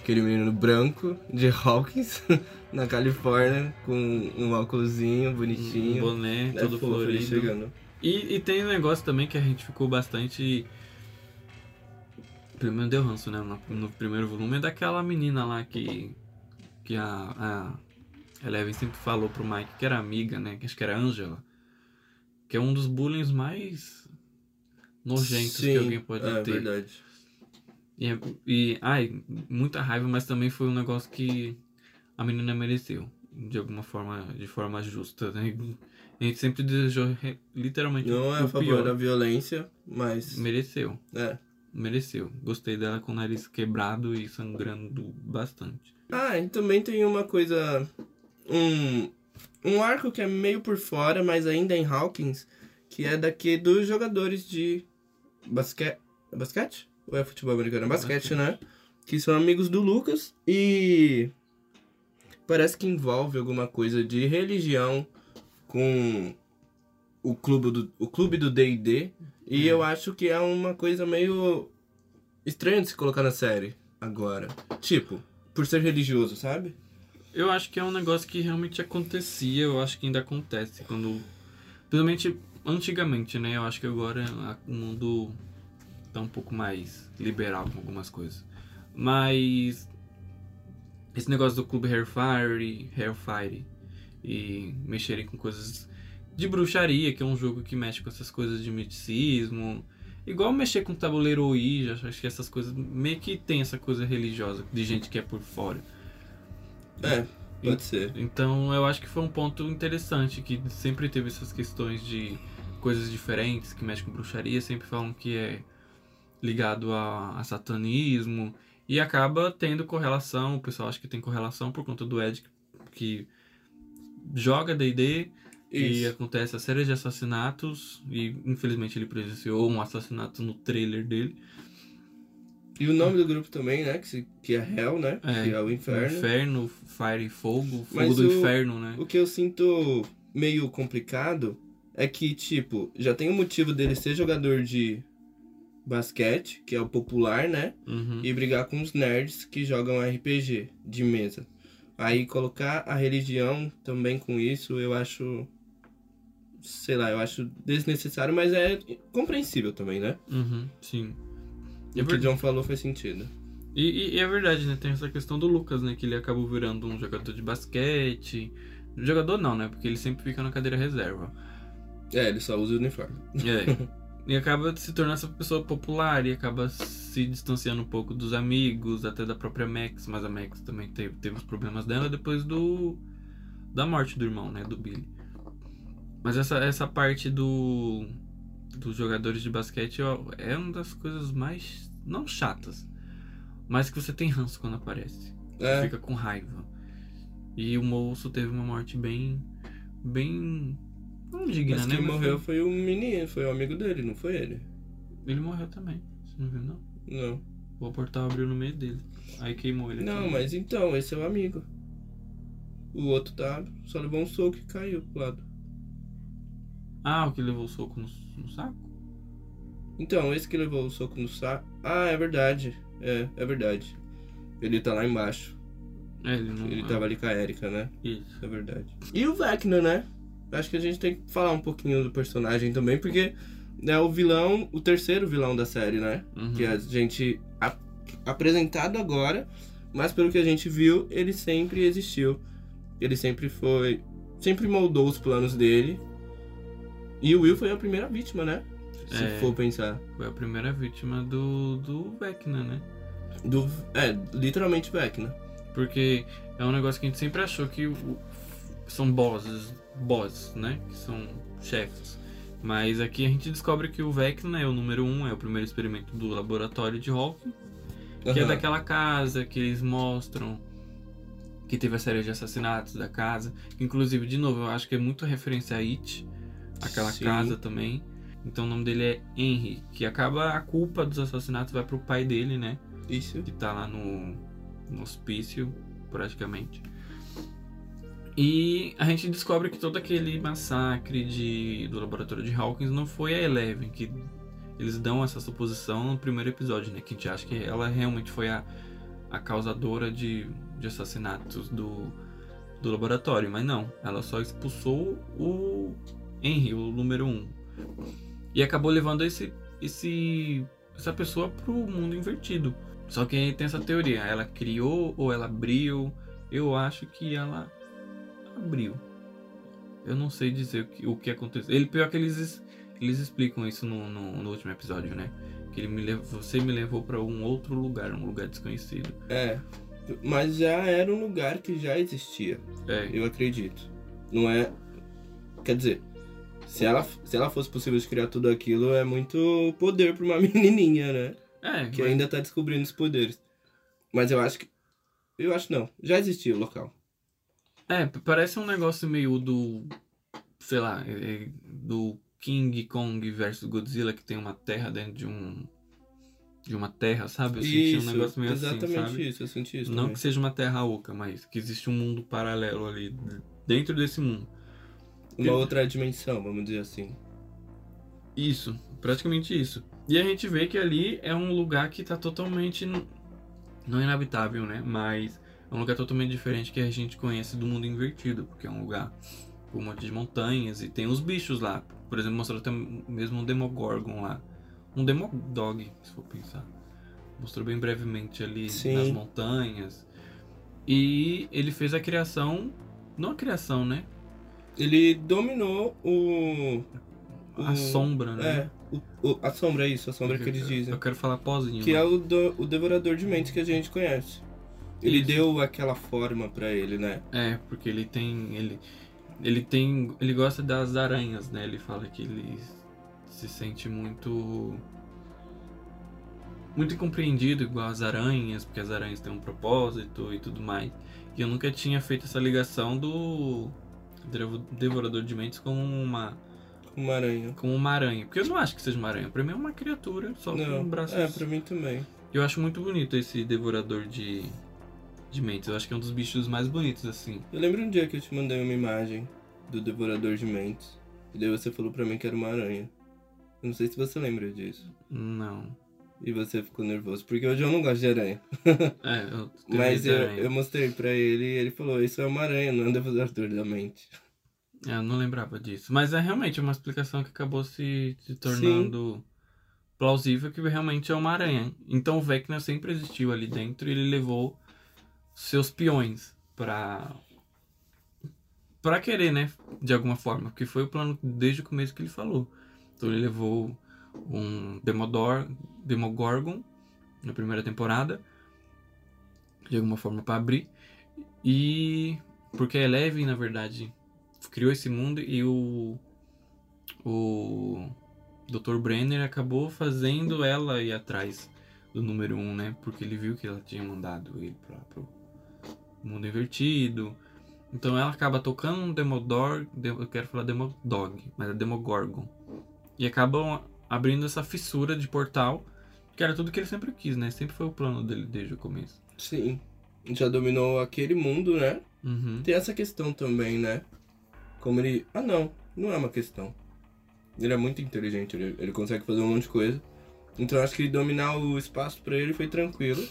Aquele menino branco de Hawkins [laughs] na Califórnia com um óculosinho Um bonitinho. boné, É todo fofo florido. chegando. E, e tem um negócio também que a gente ficou bastante. Menos deu ranço, né? No, primeiro volume, é daquela menina lá que. Que a, a Eleven sempre falou pro Mike que era amiga, né? Que acho que era Angela. Que é um dos bullying mais nojentos que Sim, alguém pode é ter. verdade. E, é- e, ai, muita raiva, mas também foi um negócio que a menina mereceu. De alguma forma, de forma justa, né? A gente sempre desejou literalmente Não é a favor pior. da violência, mas. Mereceu, É. mereceu. Gostei dela com o nariz quebrado e sangrando bastante. Ah, e também tem uma coisa. Um, um arco que é meio por fora, mas ainda em Hawkins, que é daqui dos jogadores de basquete. Basquete? Ou é futebol americano? É basquete, Basquete. né? Que são amigos do Lucas e. Parece que envolve alguma coisa de religião com o clube do, o clube do D&D. E eu acho que é uma coisa meio estranha de se colocar na série agora. Tipo, por ser religioso, sabe? Eu acho que é um negócio que realmente acontecia, eu acho que ainda acontece quando. Principalmente antigamente, né? Eu acho que agora o mundo tá um pouco mais liberal com algumas coisas. Mas. Esse negócio do clube Hairfire, Hairfire e mexerem com coisas de bruxaria, que é um jogo que mexe com essas coisas de misticismo. Igual mexer com tabuleiro Ouija, acho que essas coisas meio que tem essa coisa religiosa de gente que é por fora. É, pode ser. Então eu acho que foi um ponto interessante, que sempre teve essas questões de coisas diferentes, que mexem com bruxaria, sempre falam que é ligado a, a satanismo, e acaba tendo correlação, o pessoal acha que tem correlação por conta do Ed, que joga D&D, e Isso. acontece a série de assassinatos, e infelizmente ele presenciou um assassinato no trailer dele. E o nome do grupo também, né? Que, se- que é Hell, né? É, que é o inferno. Inferno, Fire e Fogo, Fogo Mas do o- Inferno, né? O que eu sinto meio complicado é que, tipo, já tem o motivo dele ser jogador de basquete, que é o popular, né? Uhum. E brigar com os nerds que jogam RPG de mesa. Aí colocar a religião também com isso, eu acho. Sei lá, eu acho desnecessário, mas é compreensível também, né? Uhum, sim. É o que o. John falou faz sentido. E, e- e é verdade, né? Tem essa questão do Lucas, né? Que ele acabou virando um jogador de Jogador não, né? Porque ele sempre fica na cadeira reserva. É, ele só usa o uniforme. É. [laughs] e acaba se tornando essa pessoa popular e acaba se distanciando um pouco dos amigos, até da própria Max. Mas a Max também teve, teve os problemas dela depois do. da morte do irmão, né? Do Billy. Mas essa, essa parte do. dos jogadores de basquete ó, é uma das coisas mais. não chatas. Mas que você tem ranço quando aparece. É, fica com raiva. E o moço teve uma morte bem. bem. não digna, mas né? quem morreu foi- foi o menino, foi o amigo dele, não foi ele? Ele morreu também. Você não viu, não? Não. O portal abriu no meio dele. Aí queimou ele. Não, também. mas então, esse é o amigo. O outro tá. Só levou um soco e caiu pro lado. Ah, o que levou o soco no, no saco? Então, esse que levou o soco no saco. Ah, é verdade. É, é verdade. Ele tá lá embaixo. É, ele não. Ele ah, tava ali com a Erika, né? Isso. É verdade. E o Vecna, né? Acho que a gente tem que falar um pouquinho do personagem também, porque é o vilão, o terceiro vilão da série, né? Uhum. Que a gente. a- apresentado agora, mas pelo que a gente viu, ele sempre existiu. Ele sempre foi. Sempre moldou os planos dele. E o Will foi a primeira vítima, né? Se É. for pensar. Foi a primeira vítima do, do Vecna, né? Do, é, literalmente Vecna. Porque é um negócio que a gente sempre achou que são bosses, bosses, né? Que são chefes. Mas aqui a gente descobre que o Vecna é o número um, é o primeiro experimento do laboratório de Hawking, que é Aham. daquela casa que eles mostram que teve a série de assassinatos da casa. Inclusive, de novo, eu acho que é muito referência a It, aquela Sim. casa também. Então o nome dele é Henry, que acaba a culpa dos assassinatos vai pro pai dele, né? Isso. que tá lá no, no hospício, praticamente. E a gente descobre que todo aquele massacre de, do laboratório de Hawkins não foi a Eleven, que eles dão essa suposição no primeiro episódio, né? Que a gente acha que ela realmente foi a, a causadora de, de assassinatos do, do laboratório, mas não. Ela só expulsou o Henry, o número um. E acabou levando esse, esse, essa pessoa pro mundo invertido. Só que aí tem essa teoria, ela criou ou ela abriu? Eu acho que ela abriu. Eu não sei dizer o que, o que aconteceu. Ele, pior que eles, es- eles explicam isso no, no, no último episódio, né? Que ele me levou, você me levou pra um outro lugar, um lugar desconhecido. É. Mas já era um lugar que já existia. É, Eu acredito. Não é. Quer dizer, se ela, se ela fosse possível de criar tudo aquilo, é muito poder pra uma [laughs] menininha, né? é, Que mas- ainda tá descobrindo os poderes. Mas eu acho que. Eu acho não. Já existia o local. É, parece um negócio meio do. Sei lá, é- é do King Kong versus Godzilla, que tem uma terra dentro de um. De uma terra, sabe? Eu senti um negócio meio exatamente assim, sabe? isso. Eu senti isso. Não também. que seja uma terra oca, mas que existe um mundo paralelo ali dentro desse mundo. Uma outra dimensão, vamos dizer assim. Isso, praticamente isso. E a gente vê que ali é um lugar que tá totalmente. Não inabitável, né? Mas é um lugar totalmente diferente que a gente conhece do mundo invertido, porque é um lugar com um monte de montanhas e tem os bichos lá. Por exemplo, mostrou até mesmo um Demogorgon lá. Um Demodog, se for pensar. Mostrou bem brevemente ali Sim. nas montanhas. E ele fez a criação. Não a criação, né? Ele dominou o. A o- sombra, né? É. o- o- a sombra, é isso, a sombra que eles dizem. Eu quero falar pozinho. Que né? é o, do- o devorador de mentes que a gente conhece. Ele Isso. deu aquela forma pra ele, né? É, porque ele tem. Ele, ele tem. Ele gosta das aranhas, né? Ele fala que ele se sente muito. Muito incompreendido igual as aranhas, porque as aranhas têm um propósito e tudo mais. E eu nunca tinha feito essa ligação do Devorador de Mentes com uma, Uma aranha. com uma aranha. Porque eu não acho que seja uma aranha. Pra mim é uma criatura, só Não, com braços. é, pra mim também. Eu acho muito bonito esse Devorador de, de Mentes. Eu acho que é um dos bichos mais bonitos, assim. Eu lembro um dia que eu te mandei uma imagem do devorador de mentes. E daí você falou pra mim que era uma aranha. Eu não sei se você lembra disso. Não. E você ficou nervoso, porque hoje eu não gosto de aranha. [laughs] É, eu tenho Mas eu, eu mostrei pra ele e ele falou, isso é uma aranha, não é um devorador da mente. É, eu não lembrava disso. Mas é realmente uma explicação que acabou se, se tornando plausível que realmente é uma aranha. Então o Vecna sempre existiu ali dentro e ele levou seus peões pra. pra querer, né? De alguma forma. Porque foi o plano desde o começo que ele falou. Então ele levou um Demodor, Demogorgon na primeira temporada. De alguma forma pra abrir. E. Porque a Eleven, na verdade, criou esse mundo e o. O. Dr. Brenner acabou fazendo ela ir atrás do número 1, um, né? Porque ele viu que ela tinha mandado ele pra, pro mundo invertido. Então ela acaba tocando um Demodor. Dem- Eu quero falar Demodog, mas é Demogorgon. E acabam abrindo essa fissura de portal. Que era tudo que ele sempre quis, né? Sempre foi o plano dele desde o começo. Sim. Já dominou aquele mundo, né? Uhum. Tem essa questão também, né? Como ele. Ah, não. Não é uma questão. Ele é muito inteligente, ele, ele consegue fazer um monte de coisa. Então acho que dominar o espaço pra ele foi tranquilo.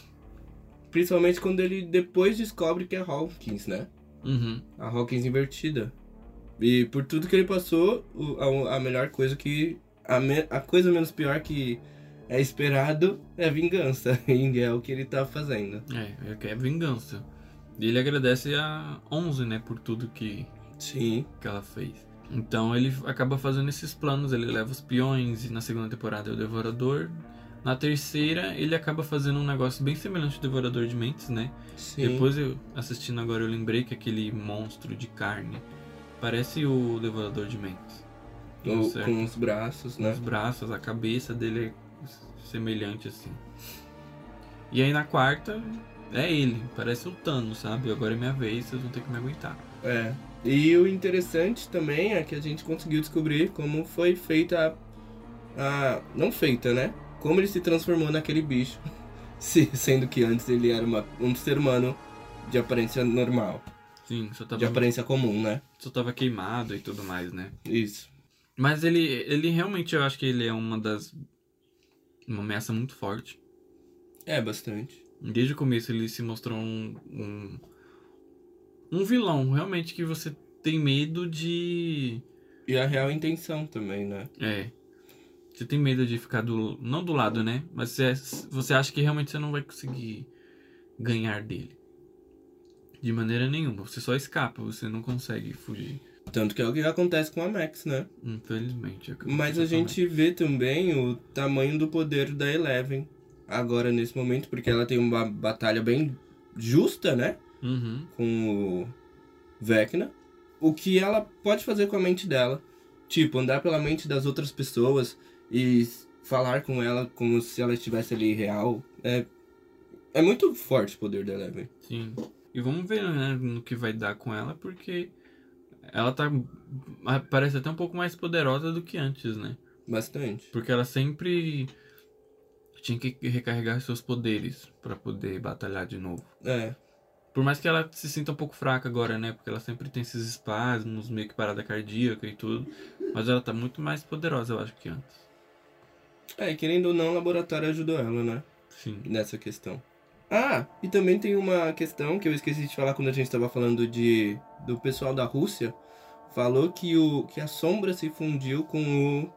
Principalmente quando ele depois descobre que é Hawkins, né? Uhum. A Hawkins invertida. E por tudo que ele passou, a melhor coisa que. A, me- a coisa menos pior que é esperado é vingança. [laughs] E é o que ele tá fazendo. É, é é vingança. E ele agradece a 11, né, por tudo que, Sim. que ela fez. Então ele acaba fazendo esses planos, ele leva os peões, e na segunda temporada é o Devorador. Na terceira, ele acaba fazendo um negócio bem semelhante ao Devorador de Mentes, né? Sim. Depois, eu assistindo agora, eu lembrei que aquele monstro de carne parece o Devorador de Mentes. Certo. com os braços, né? Os braços, a cabeça dele é semelhante assim. E aí na quarta, é ele, parece o Thanos, sabe? Agora é minha vez, vocês vão ter que me aguentar. É. E o interessante também é que a gente conseguiu descobrir como foi feita a. a não feita, né? Como ele se transformou naquele bicho. [laughs] Se- Sendo que antes ele era uma- um ser humano de aparência normal. Sim, só De tava, aparência comum, né? só tava queimado e tudo mais, né? Isso. Mas ele, ele realmente, eu acho que ele é uma das. Uma ameaça muito forte. É, bastante. Desde o começo ele se mostrou um. Um, um vilão, realmente que você tem medo de. E a real intenção também, né? É. Você tem medo de ficar do. Não do lado, né? Mas você, você acha que realmente você não vai conseguir ganhar dele. De maneira nenhuma. Você só escapa, você não consegue fugir. Tanto que é o que acontece com a Max, né? Infelizmente. é Mas a gente vê também o tamanho do poder da Eleven agora nesse momento, porque ela tem uma batalha bem justa, né? a. Uhum. Com o Vecna. O que ela pode fazer com a mente dela. Tipo, andar pela mente das outras pessoas e falar com ela como se ela estivesse ali real. É, é muito forte o poder da Eleven. Sim. E vamos ver, né, no que vai dar com ela, porque ela tá. Parece até um pouco mais poderosa do que antes, né? Bastante. Porque ela sempre tinha que recarregar seus poderes pra poder batalhar de novo. É. Por mais que ela se sinta um pouco fraca agora, né? Porque ela sempre tem esses espasmos, meio que parada cardíaca e tudo. Mas ela tá muito mais poderosa, eu acho, que antes. É, e querendo ou não, o laboratório ajudou ela, né? Sim. nessa questão. Ah, e também tem uma questão que eu esqueci de falar quando a gente estava falando de do pessoal da Rússia. Falou que, o, que a sombra se fundiu com o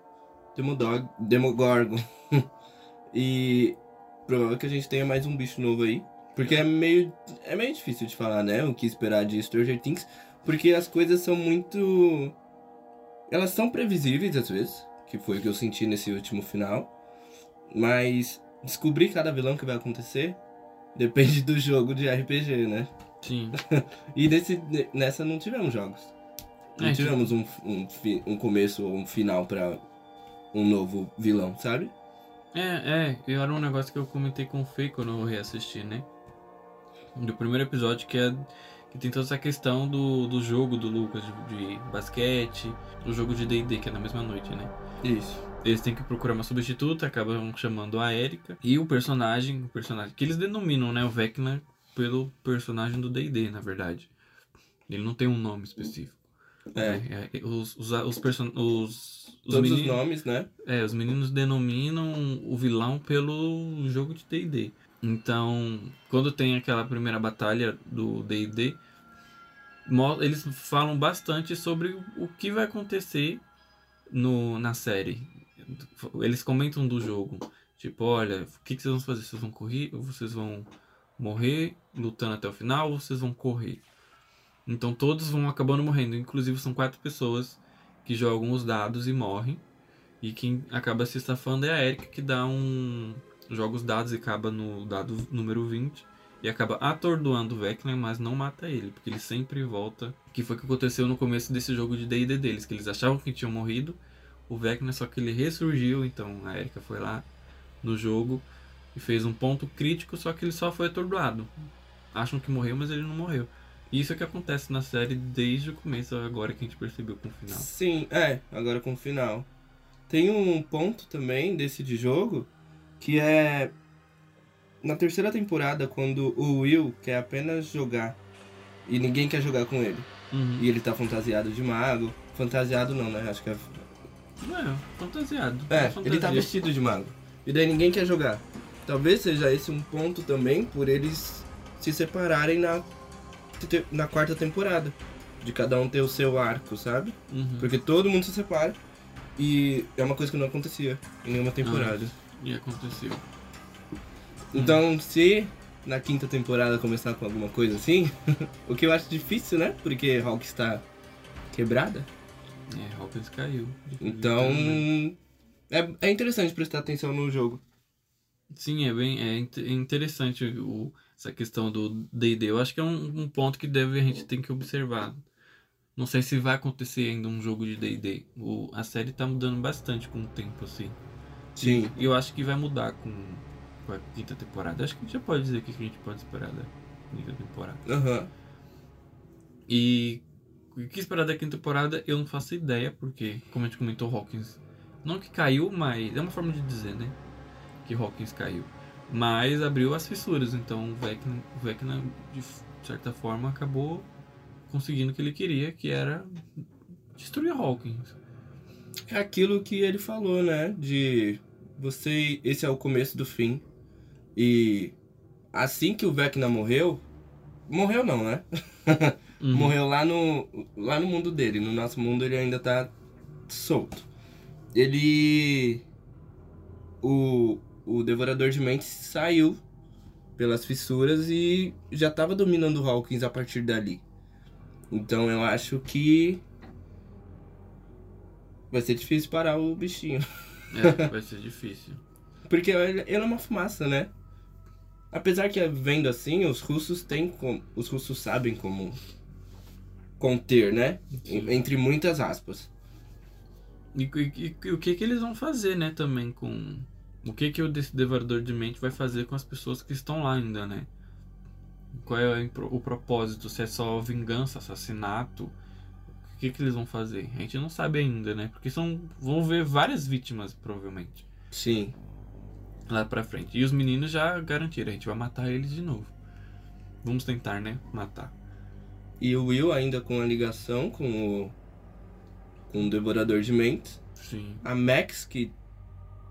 Demodog, Demogorgon. [laughs] e provável que a gente tenha mais um bicho novo aí. Porque é meio, é meio difícil de falar, né? O que esperar de Stranger Things. Porque as coisas são muito. Elas são previsíveis às vezes. Que foi o que eu senti nesse último final. Mas descobrir cada vilão que vai acontecer depende do jogo de RPG, né? Sim. [laughs] E desse, nessa não tivemos jogos. Não É, tivemos um, um, um começo ou um final pra um novo vilão, sabe? É, é, e era um negócio que eu comentei com o Fê quando eu reassisti, né? Do primeiro episódio, que é que tem toda essa questão do, do jogo do Lucas de, de basquete, o jogo de D&D, que é na mesma noite, né? Isso. Eles têm que procurar uma substituta, acabam chamando a Erika. E o personagem, o personagem que eles denominam, né, o Vecna, pelo personagem do D&D, na verdade. Ele não tem um nome específico. É. né? É, os, os, os, person... os, os Todos meninos- os nomes, né? é, os meninos denominam o vilão pelo jogo de D&D. Então, quando tem aquela primeira batalha do D&D, eles falam bastante sobre o que vai acontecer no, na série. Eles comentam do jogo. Tipo, olha, o que, que vocês vão fazer? Vocês vão correr? Ou vocês vão morrer lutando até o final? Ou vocês vão correr? Então todos vão acabando morrendo. Inclusive são quatro pessoas que jogam os dados e morrem. E quem acaba se safando é a Erika, que dá um. joga os dados e acaba no dado número 20. E acaba atordoando o Vecna, mas não mata ele, porque ele sempre volta. Que foi o que aconteceu no começo desse jogo de DD deles, que eles achavam que tinham morrido. O Vecna, só que ele ressurgiu, então a Erika foi lá no jogo e fez um ponto crítico, só que ele só foi atordoado. Acham que morreu, mas ele não morreu. E Isso é que acontece na série desde o começo, agora que a gente percebeu com o final. Sim, é, agora com o final. Tem um ponto também desse de jogo que é na terceira temporada quando o Will quer apenas jogar e ninguém quer jogar com ele. Uhum. E ele tá fantasiado de mago. Fantasiado não, né? Acho que é É, fantasiado. É, Fantasia. ele tá vestido de mago. E daí ninguém quer jogar. Talvez seja esse um ponto também por eles se separarem na, na quarta temporada. De cada um ter o seu arco, sabe? Uhum. Porque todo mundo se separa. E é uma coisa que não acontecia em nenhuma temporada. E aconteceu. Então, se na quinta temporada começar com alguma coisa assim, [laughs] o que eu acho difícil, né? Porque Hulk está quebrada. É, Hawkins caiu. Então, Literalmente. é, é interessante prestar atenção no jogo. Sim, é bem é é interessante o, essa questão do D&D. Eu acho que é um, um ponto que deve, a gente tem que observar. Não sei se vai acontecer ainda um jogo de D&D. A série tá mudando bastante com o tempo, assim. Sim. E eu acho que vai mudar com, com a quinta temporada. Acho que a gente já pode dizer o que a gente pode esperar da quinta temporada. Aham. E o que esperar da quinta temporada eu não faço ideia, porque, como a gente comentou, Hawkins. Não que caiu, mas. É uma forma de dizer, né? Que Hawkins caiu. Mas abriu as fissuras, então o Vecna, o Vecna de certa forma, acabou conseguindo o que ele queria, que era destruir Hawkins. É aquilo que ele falou, né? De você. Esse é o começo do fim. E assim que o Vecna morreu. Morreu não, né? [laughs] Uhum. Morreu lá no, lá no mundo dele. No nosso mundo ele ainda tá solto. Ele. O, o Devorador de Mentes saiu pelas fissuras e já tava dominando o Hawkins a partir dali. Então eu acho que. Vai ser difícil parar o bichinho. É, [laughs] vai ser difícil. Porque ele, é uma fumaça, né? Apesar que vendo assim, os russos têm como. Os russos sabem como conter, né? Sim. Entre muitas aspas. E, e- e o que que eles vão fazer, né, também com... O que que o Devorador de Mente vai fazer com as pessoas que estão lá ainda, né? Qual é o propósito? Se é só vingança, assassinato? O que que eles vão fazer? A gente não sabe ainda, né? Porque são, vão ver várias vítimas, provavelmente, Sim. lá pra frente. E os meninos já garantiram, a gente vai matar eles de novo. Vamos tentar, né? Matar. E o Will ainda com a ligação com o. com o Devorador de Mentes. Sim. A Max, que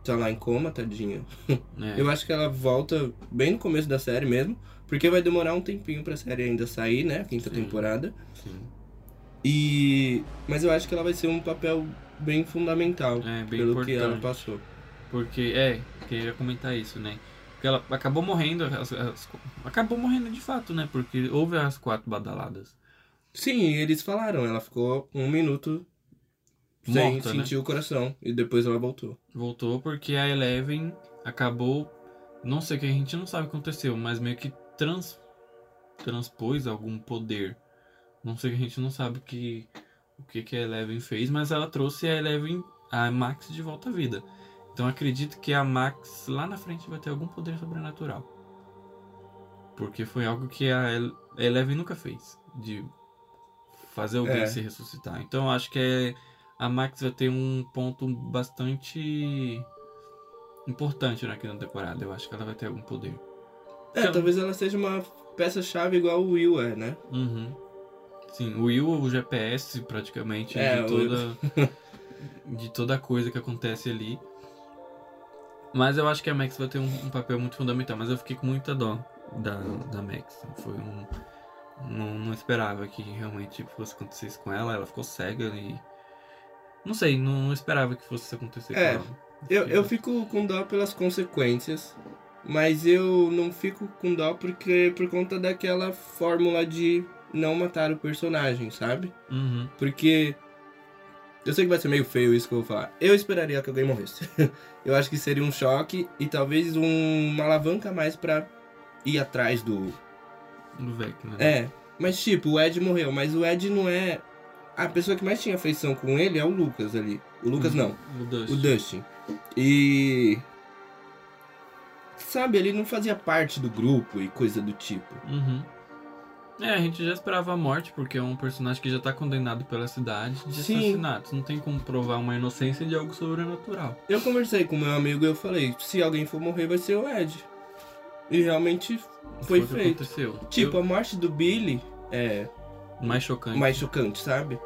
tá lá em coma, tadinha. É. Eu acho que ela volta bem no começo da série mesmo. Porque vai demorar um tempinho pra série ainda sair, né? Quinta Sim. temporada. Sim. E. Mas eu acho que ela vai ser um papel bem fundamental. É, bem pelo importante. que ela passou. Porque, é, queria comentar isso, né? Porque ela acabou morrendo, as- as- acabou morrendo de fato, né? Porque houve as quatro badaladas. Sim, eles falaram, ela ficou um minuto sem Morta, né? sentir o coração. E depois ela voltou. Voltou porque a Eleven acabou, não sei o que a gente não sabe o que aconteceu, mas meio que trans, transpôs algum poder. Não sei o que a gente não sabe que, o que, que a Eleven fez, mas ela trouxe a Eleven, a Max de volta à vida. Então acredito que a Max lá na frente vai ter algum poder sobrenatural. Porque foi algo que a El- a Eleven nunca fez. De fazer alguém É. se ressuscitar. Então acho que é, a Max vai ter um ponto bastante importante na quinta temporada. Eu acho que ela vai ter algum poder. É, Então- talvez ela seja uma peça-chave igual o Will é, né? Uhum. Sim, o Will é o GPS praticamente É, de toda [laughs] de toda coisa que acontece ali. Mas eu acho que a Max vai ter um, um papel muito fundamental. Mas eu fiquei com muita dó da, da Max. Foi um. Não, não esperava que realmente fosse acontecer isso com ela. Ela ficou cega e. Não sei, não, não esperava que fosse isso acontecer É. Eu, eu fico com dó pelas consequências, mas eu não fico com dó porque por conta daquela fórmula de não matar o personagem, sabe? Uhum. Porque eu sei que vai ser meio feio isso que eu vou falar. Eu esperaria que alguém morresse. [laughs] eu acho que seria um choque e talvez um- uma alavanca mais pra ir atrás do. Do Vecna. É, mas tipo, o Ed morreu, mas o Ed não é. A pessoa que mais tinha afeição com ele é o Lucas ali. O Lucas Uhum. não. O Dust. O Dustin. E. Sabe, ele não fazia parte do grupo e coisa do tipo. Uhum. É, a gente já esperava a morte, porque é um personagem que já tá condenado pela cidade de Sim. assassinatos. Não tem como provar uma inocência de algo sobrenatural. Eu conversei com meu amigo e eu falei: se alguém for morrer, vai ser o Ed. E realmente foi que feito. Tipo, Eu- a morte do Billy é mais chocante. mais chocante, sabe?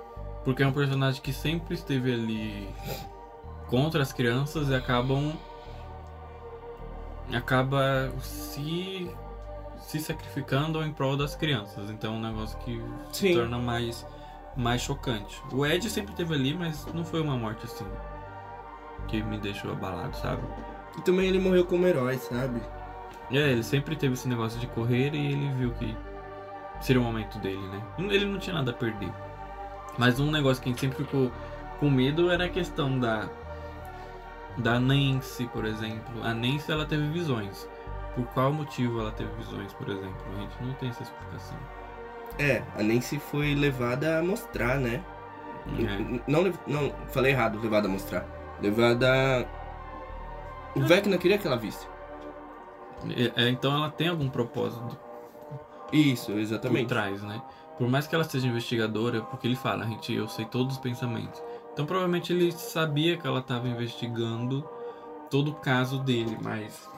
Porque é um personagem que sempre esteve ali contra as crianças e acabam acaba se se sacrificando em prol das crianças. Então é um negócio que Sim. se torna mais mais chocante. O Ed sempre teve ali, mas não foi uma morte assim que me deixou abalado, sabe? E também ele morreu como herói, sabe? É, ele sempre teve esse negócio de correr e ele viu que seria o momento dele, né? Ele não tinha nada a perder. Mas um negócio que a gente sempre ficou com medo era a questão da da Nancy, por exemplo. A Nancy ela teve visões. Por qual motivo ela teve visões, por exemplo? A gente não tem essa explicação. É, a Nancy foi levada a mostrar, né? É. Não, não, falei errado, levada a mostrar. Levada. O Vecna queria que ela visse. É, é, então ela tem algum propósito Isso, por exatamente. trás, né? Por mais que ela seja investigadora, porque ele fala, gente, eu sei todos os pensamentos. Então provavelmente ele sabia que ela estava investigando todo o caso dele, mas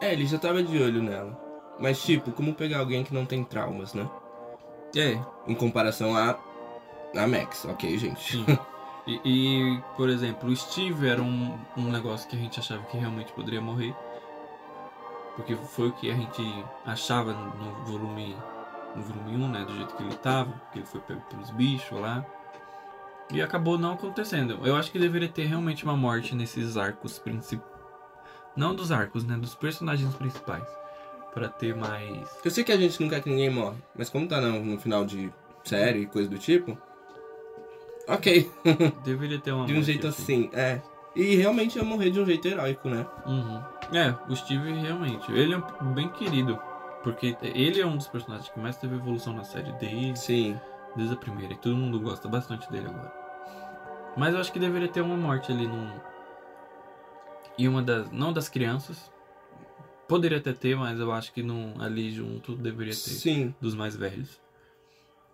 É, ele já tava de olho nela. Mas, tipo, como pegar alguém que não tem traumas, né? é, Em comparação a. A Max, ok, gente? sim. [laughs] E, e, por exemplo, o Steve era um, um negócio que a gente achava que realmente poderia morrer. Porque foi o que a gente achava no, volume no volume 1, né? Do jeito que ele tava, que ele foi pego pelos bichos lá. E acabou não acontecendo. Eu acho que deveria ter realmente uma morte nesses arcos principais. Não dos arcos, né? Dos personagens principais. Pra ter mais. Eu sei que a gente não quer que ninguém morre, mas como tá no, no final de série e coisa do tipo. Ok, Deveria ter uma [laughs] de um jeito assim, é. E realmente ia morrer de um jeito heróico, né? Uhum. É, o Steve realmente. Ele é um- bem querido. Porque ele é um dos personagens que mais teve evolução na série desde, Sim. desde a primeira. E todo mundo gosta bastante dele agora. Mas eu acho que deveria ter uma morte ali num. E uma das. Não das crianças. Poderia até ter, mas eu acho que num, ali junto deveria ter. Sim. Dos mais velhos.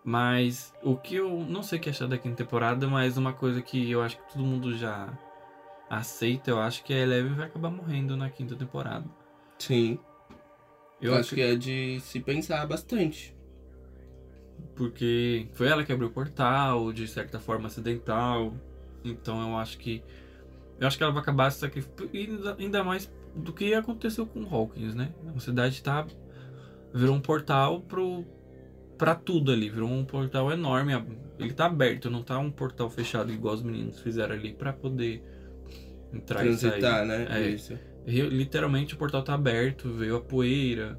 Mas o que eu não sei o que achar da quinta temporada, mas uma coisa que eu acho que todo mundo já aceita, eu acho que a Eleven vai acabar morrendo na quinta temporada. Sim. Eu, acho que é de se pensar bastante. Porque foi ela que abriu o portal, de certa forma acidental. Então eu acho que. Eu acho que ela vai acabar se sacrificando. Ainda, mais do que aconteceu com Hawkins, né? A cidade tá. Virou um portal pro. pra tudo ali. Virou um portal enorme. Ele tá aberto, não tá um portal fechado igual os meninos fizeram ali pra poder entrar e sair. Transitar, né? É. Isso. Literalmente o portal tá aberto, veio a poeira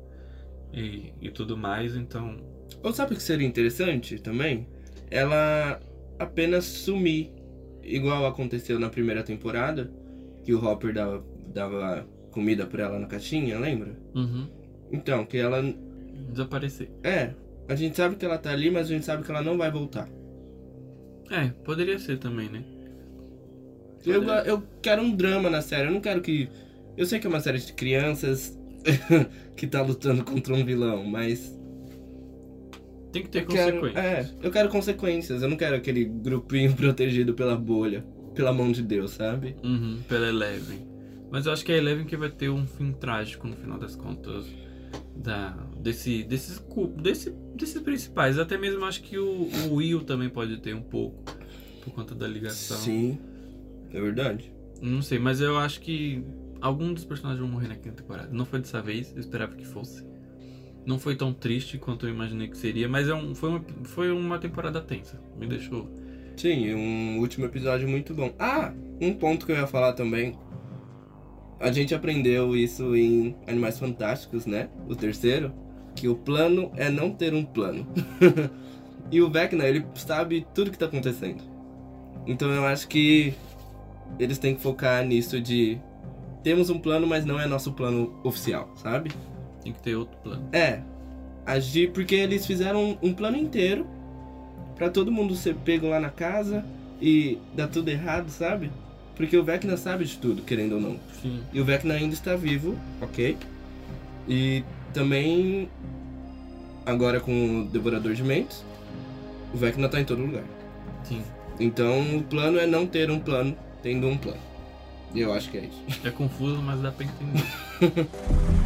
e, e tudo mais, então. Ou sabe o que seria interessante também? Ela apenas sumir. Igual aconteceu na primeira temporada, que o Hopper dava, dava comida pra ela na caixinha, lembra? Uhum. Então, que ela. Desaparecer. É, a gente sabe que ela tá ali, mas a gente sabe que ela não vai voltar. É, poderia ser também, né? Eu, eu quero um drama na série, eu não quero que. Eu sei que é uma série de crianças [laughs] que tá lutando contra um vilão, mas. Tem que ter Eu quero, consequências. é, eu quero consequências, eu não quero aquele grupinho [laughs] protegido pela bolha, pela mão de Deus, sabe? Uhum, pela Eleven. Mas eu acho que é a Eleven que vai ter um fim trágico no final das contas. Da, desse, desses, desse, desses principais. Até mesmo acho que o, o Will também pode ter um pouco. Por conta da ligação. Sim, é verdade. Não sei, mas eu acho que algum dos personagens vão morrer na quinta temporada. Não foi dessa vez, eu esperava que fosse. Não foi tão triste quanto eu imaginei que seria, mas é um, foi, uma, foi uma temporada tensa. Me deixou. Sim, um último episódio muito bom. Ah, um ponto que eu ia falar também. A gente aprendeu isso em Animais Fantásticos, né? O terceiro. Que o plano é não ter um plano. [laughs] e o Vecna, ele sabe tudo que tá acontecendo. Então eu acho que eles têm que focar nisso de temos um plano, mas não é nosso plano oficial, sabe? Tem que ter outro plano. É, agir porque eles fizeram um plano inteiro pra todo mundo ser pego lá na casa e dar tudo errado, sabe? Porque o Vecna sabe de tudo, querendo ou não. Sim. E o Vecna ainda está vivo, ok? E também, agora com o Devorador de Mentes, o Vecna tá em todo lugar. Sim. Então o plano é não ter um plano, tendo um plano. E eu acho que é isso. É confuso, mas dá pra entender. [laughs]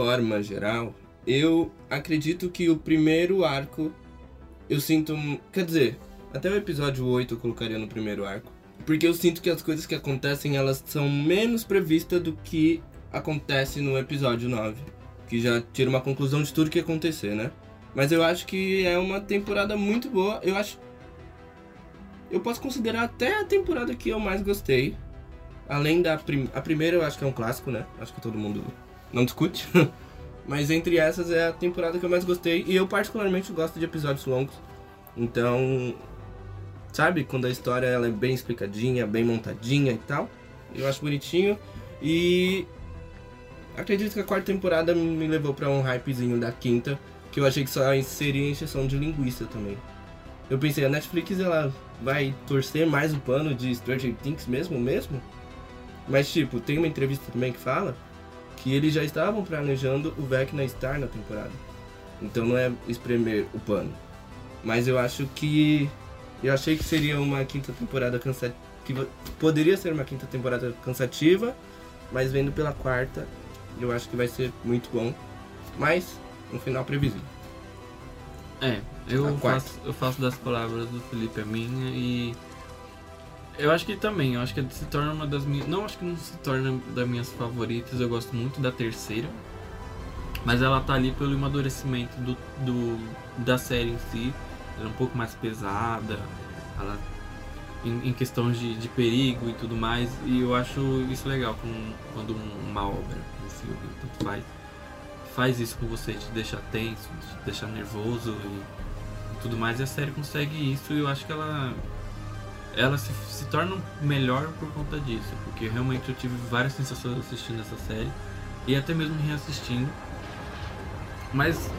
forma geral, eu acredito que o primeiro arco eu sinto. Quer dizer, até o episódio 8 eu colocaria no primeiro arco. Porque eu sinto que as coisas que acontecem elas são menos previstas do que acontece no episódio 9. Que já tira uma conclusão de tudo que acontecer, né? Mas eu acho que é uma temporada muito boa. Eu acho. Eu posso considerar até a temporada que eu mais gostei. Além da prim... a primeira, eu acho que é um clássico, né? Acho que todo mundo não discute. [laughs] Mas entre essas é a temporada que eu mais gostei. E eu, particularmente, gosto de episódios longos. Então, sabe? Quando a história ela é bem explicadinha, bem montadinha e tal. Eu acho bonitinho. E acredito que a quarta temporada me levou para um hypezinho da quinta, que eu achei que só seria encheção de linguiça também. Eu pensei, a Netflix ela vai torcer mais o pano de Stranger Things mesmo, mesmo? Mas tipo, tem uma entrevista também que fala que eles já estavam planejando o Vecna estar na temporada. Então não é espremer o pano. Mas eu acho que eu achei que seria uma quinta temporada cansativa. Poderia ser uma quinta temporada cansativa, mas vendo pela quarta, eu acho que vai ser muito bom. Mas, um final previsível. É, eu faço, eu faço das palavras do Felipe a minha e. Eu acho que também, eu acho que se torna uma das minhas. Não acho que não se torna das minhas favoritas, eu gosto muito da terceira. Mas ela tá ali pelo amadurecimento do, do, da série em si ela é um pouco mais pesada, ela em, em questão de, de, perigo e tudo mais, e eu acho isso legal com, quando uma obra, um filme, tanto faz, faz isso com você, te deixa tenso, te deixa nervoso e, e, tudo mais, e a série consegue isso e eu acho que ela ela se, se torna melhor por conta disso, porque realmente eu tive várias sensações assistindo essa série e até mesmo reassistindo. Mas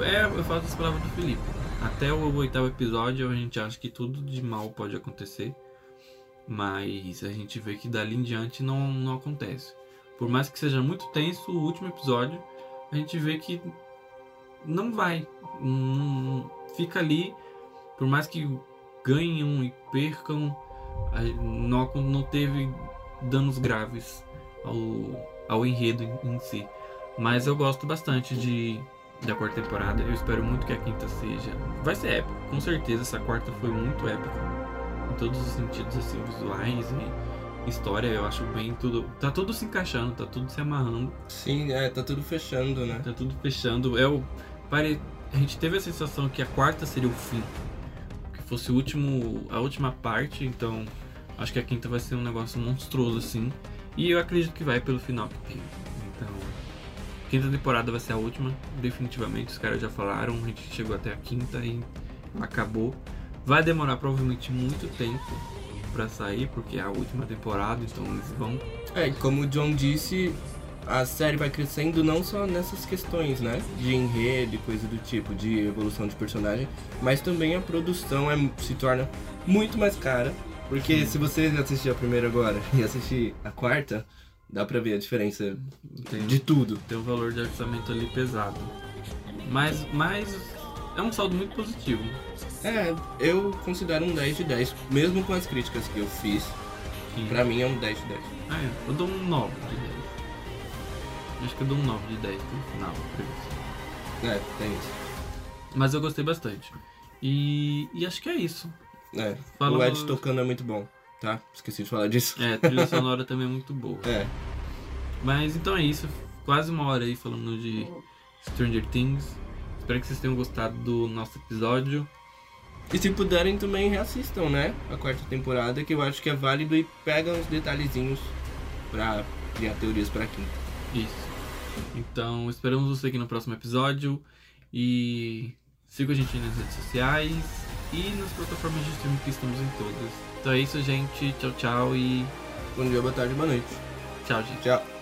é, eu falo as palavras do Felipe até o oitavo episódio a gente acha que tudo de mal pode acontecer, mas a gente vê que dali em diante não, não acontece. Por mais que seja muito tenso o último episódio, a gente vê que não vai, não, fica ali, por mais que ganham e percam, não, não teve danos graves ao, ao enredo em si. Mas eu gosto bastante de da quarta temporada. Eu espero muito que a quinta seja. Vai ser épico, com certeza. Essa quarta foi muito épica. Em todos os sentidos, assim, visuais e história, eu acho bem tudo. Tá tudo se encaixando, tá tudo se amarrando. Sim, é, tá tudo fechando, né? Tá tudo fechando. Eu. Pare... A gente teve a sensação que a quarta seria o fim. Fosse o último. a última parte, então. Acho que a quinta vai ser um negócio monstruoso, assim. E eu acredito que vai pelo final. Então. Quinta temporada vai ser a última, definitivamente. Os caras já falaram, a gente chegou até a quinta e acabou. Vai demorar provavelmente muito tempo para sair, porque é a última temporada, então eles vão. É, como o John disse, a série vai crescendo não só nessas questões, né? De enredo e coisa do tipo, de evolução de personagem, mas também a produção é, se torna muito mais cara. Porque se você assistir a primeira agora [laughs] e assistir a quarta, Dá pra ver a diferença tem, de tudo. Tem um valor de orçamento ali pesado. Mas, mas é um saldo muito positivo. É, eu considero um 10 de 10, mesmo com as críticas que eu fiz. Sim. Pra mim é um 10 de 10. Ah, é, eu dou um 9 de 10. Acho que eu dou um 9 de 10 no final, É, tem isso. Mas eu gostei bastante. E, e acho que é isso. É, Fala o Ed tocando é muito bom tá? Esqueci de falar disso. É, a trilha [laughs] sonora também é muito boa. É. Mas então é isso. Quase uma hora aí falando de Stranger Things. Espero que vocês tenham gostado do nosso episódio. E se puderem também reassistam, né? A quarta temporada, que eu acho que é válido e pega uns detalhezinhos pra criar teorias pra quinta. Isso. Então, esperamos você aqui no próximo episódio. E siga a gente nas redes sociais e nas plataformas de streaming que estamos em todas. Então é isso, gente. Tchau, tchau e. Bom dia, boa tarde, boa noite. Tchau, gente. Tchau.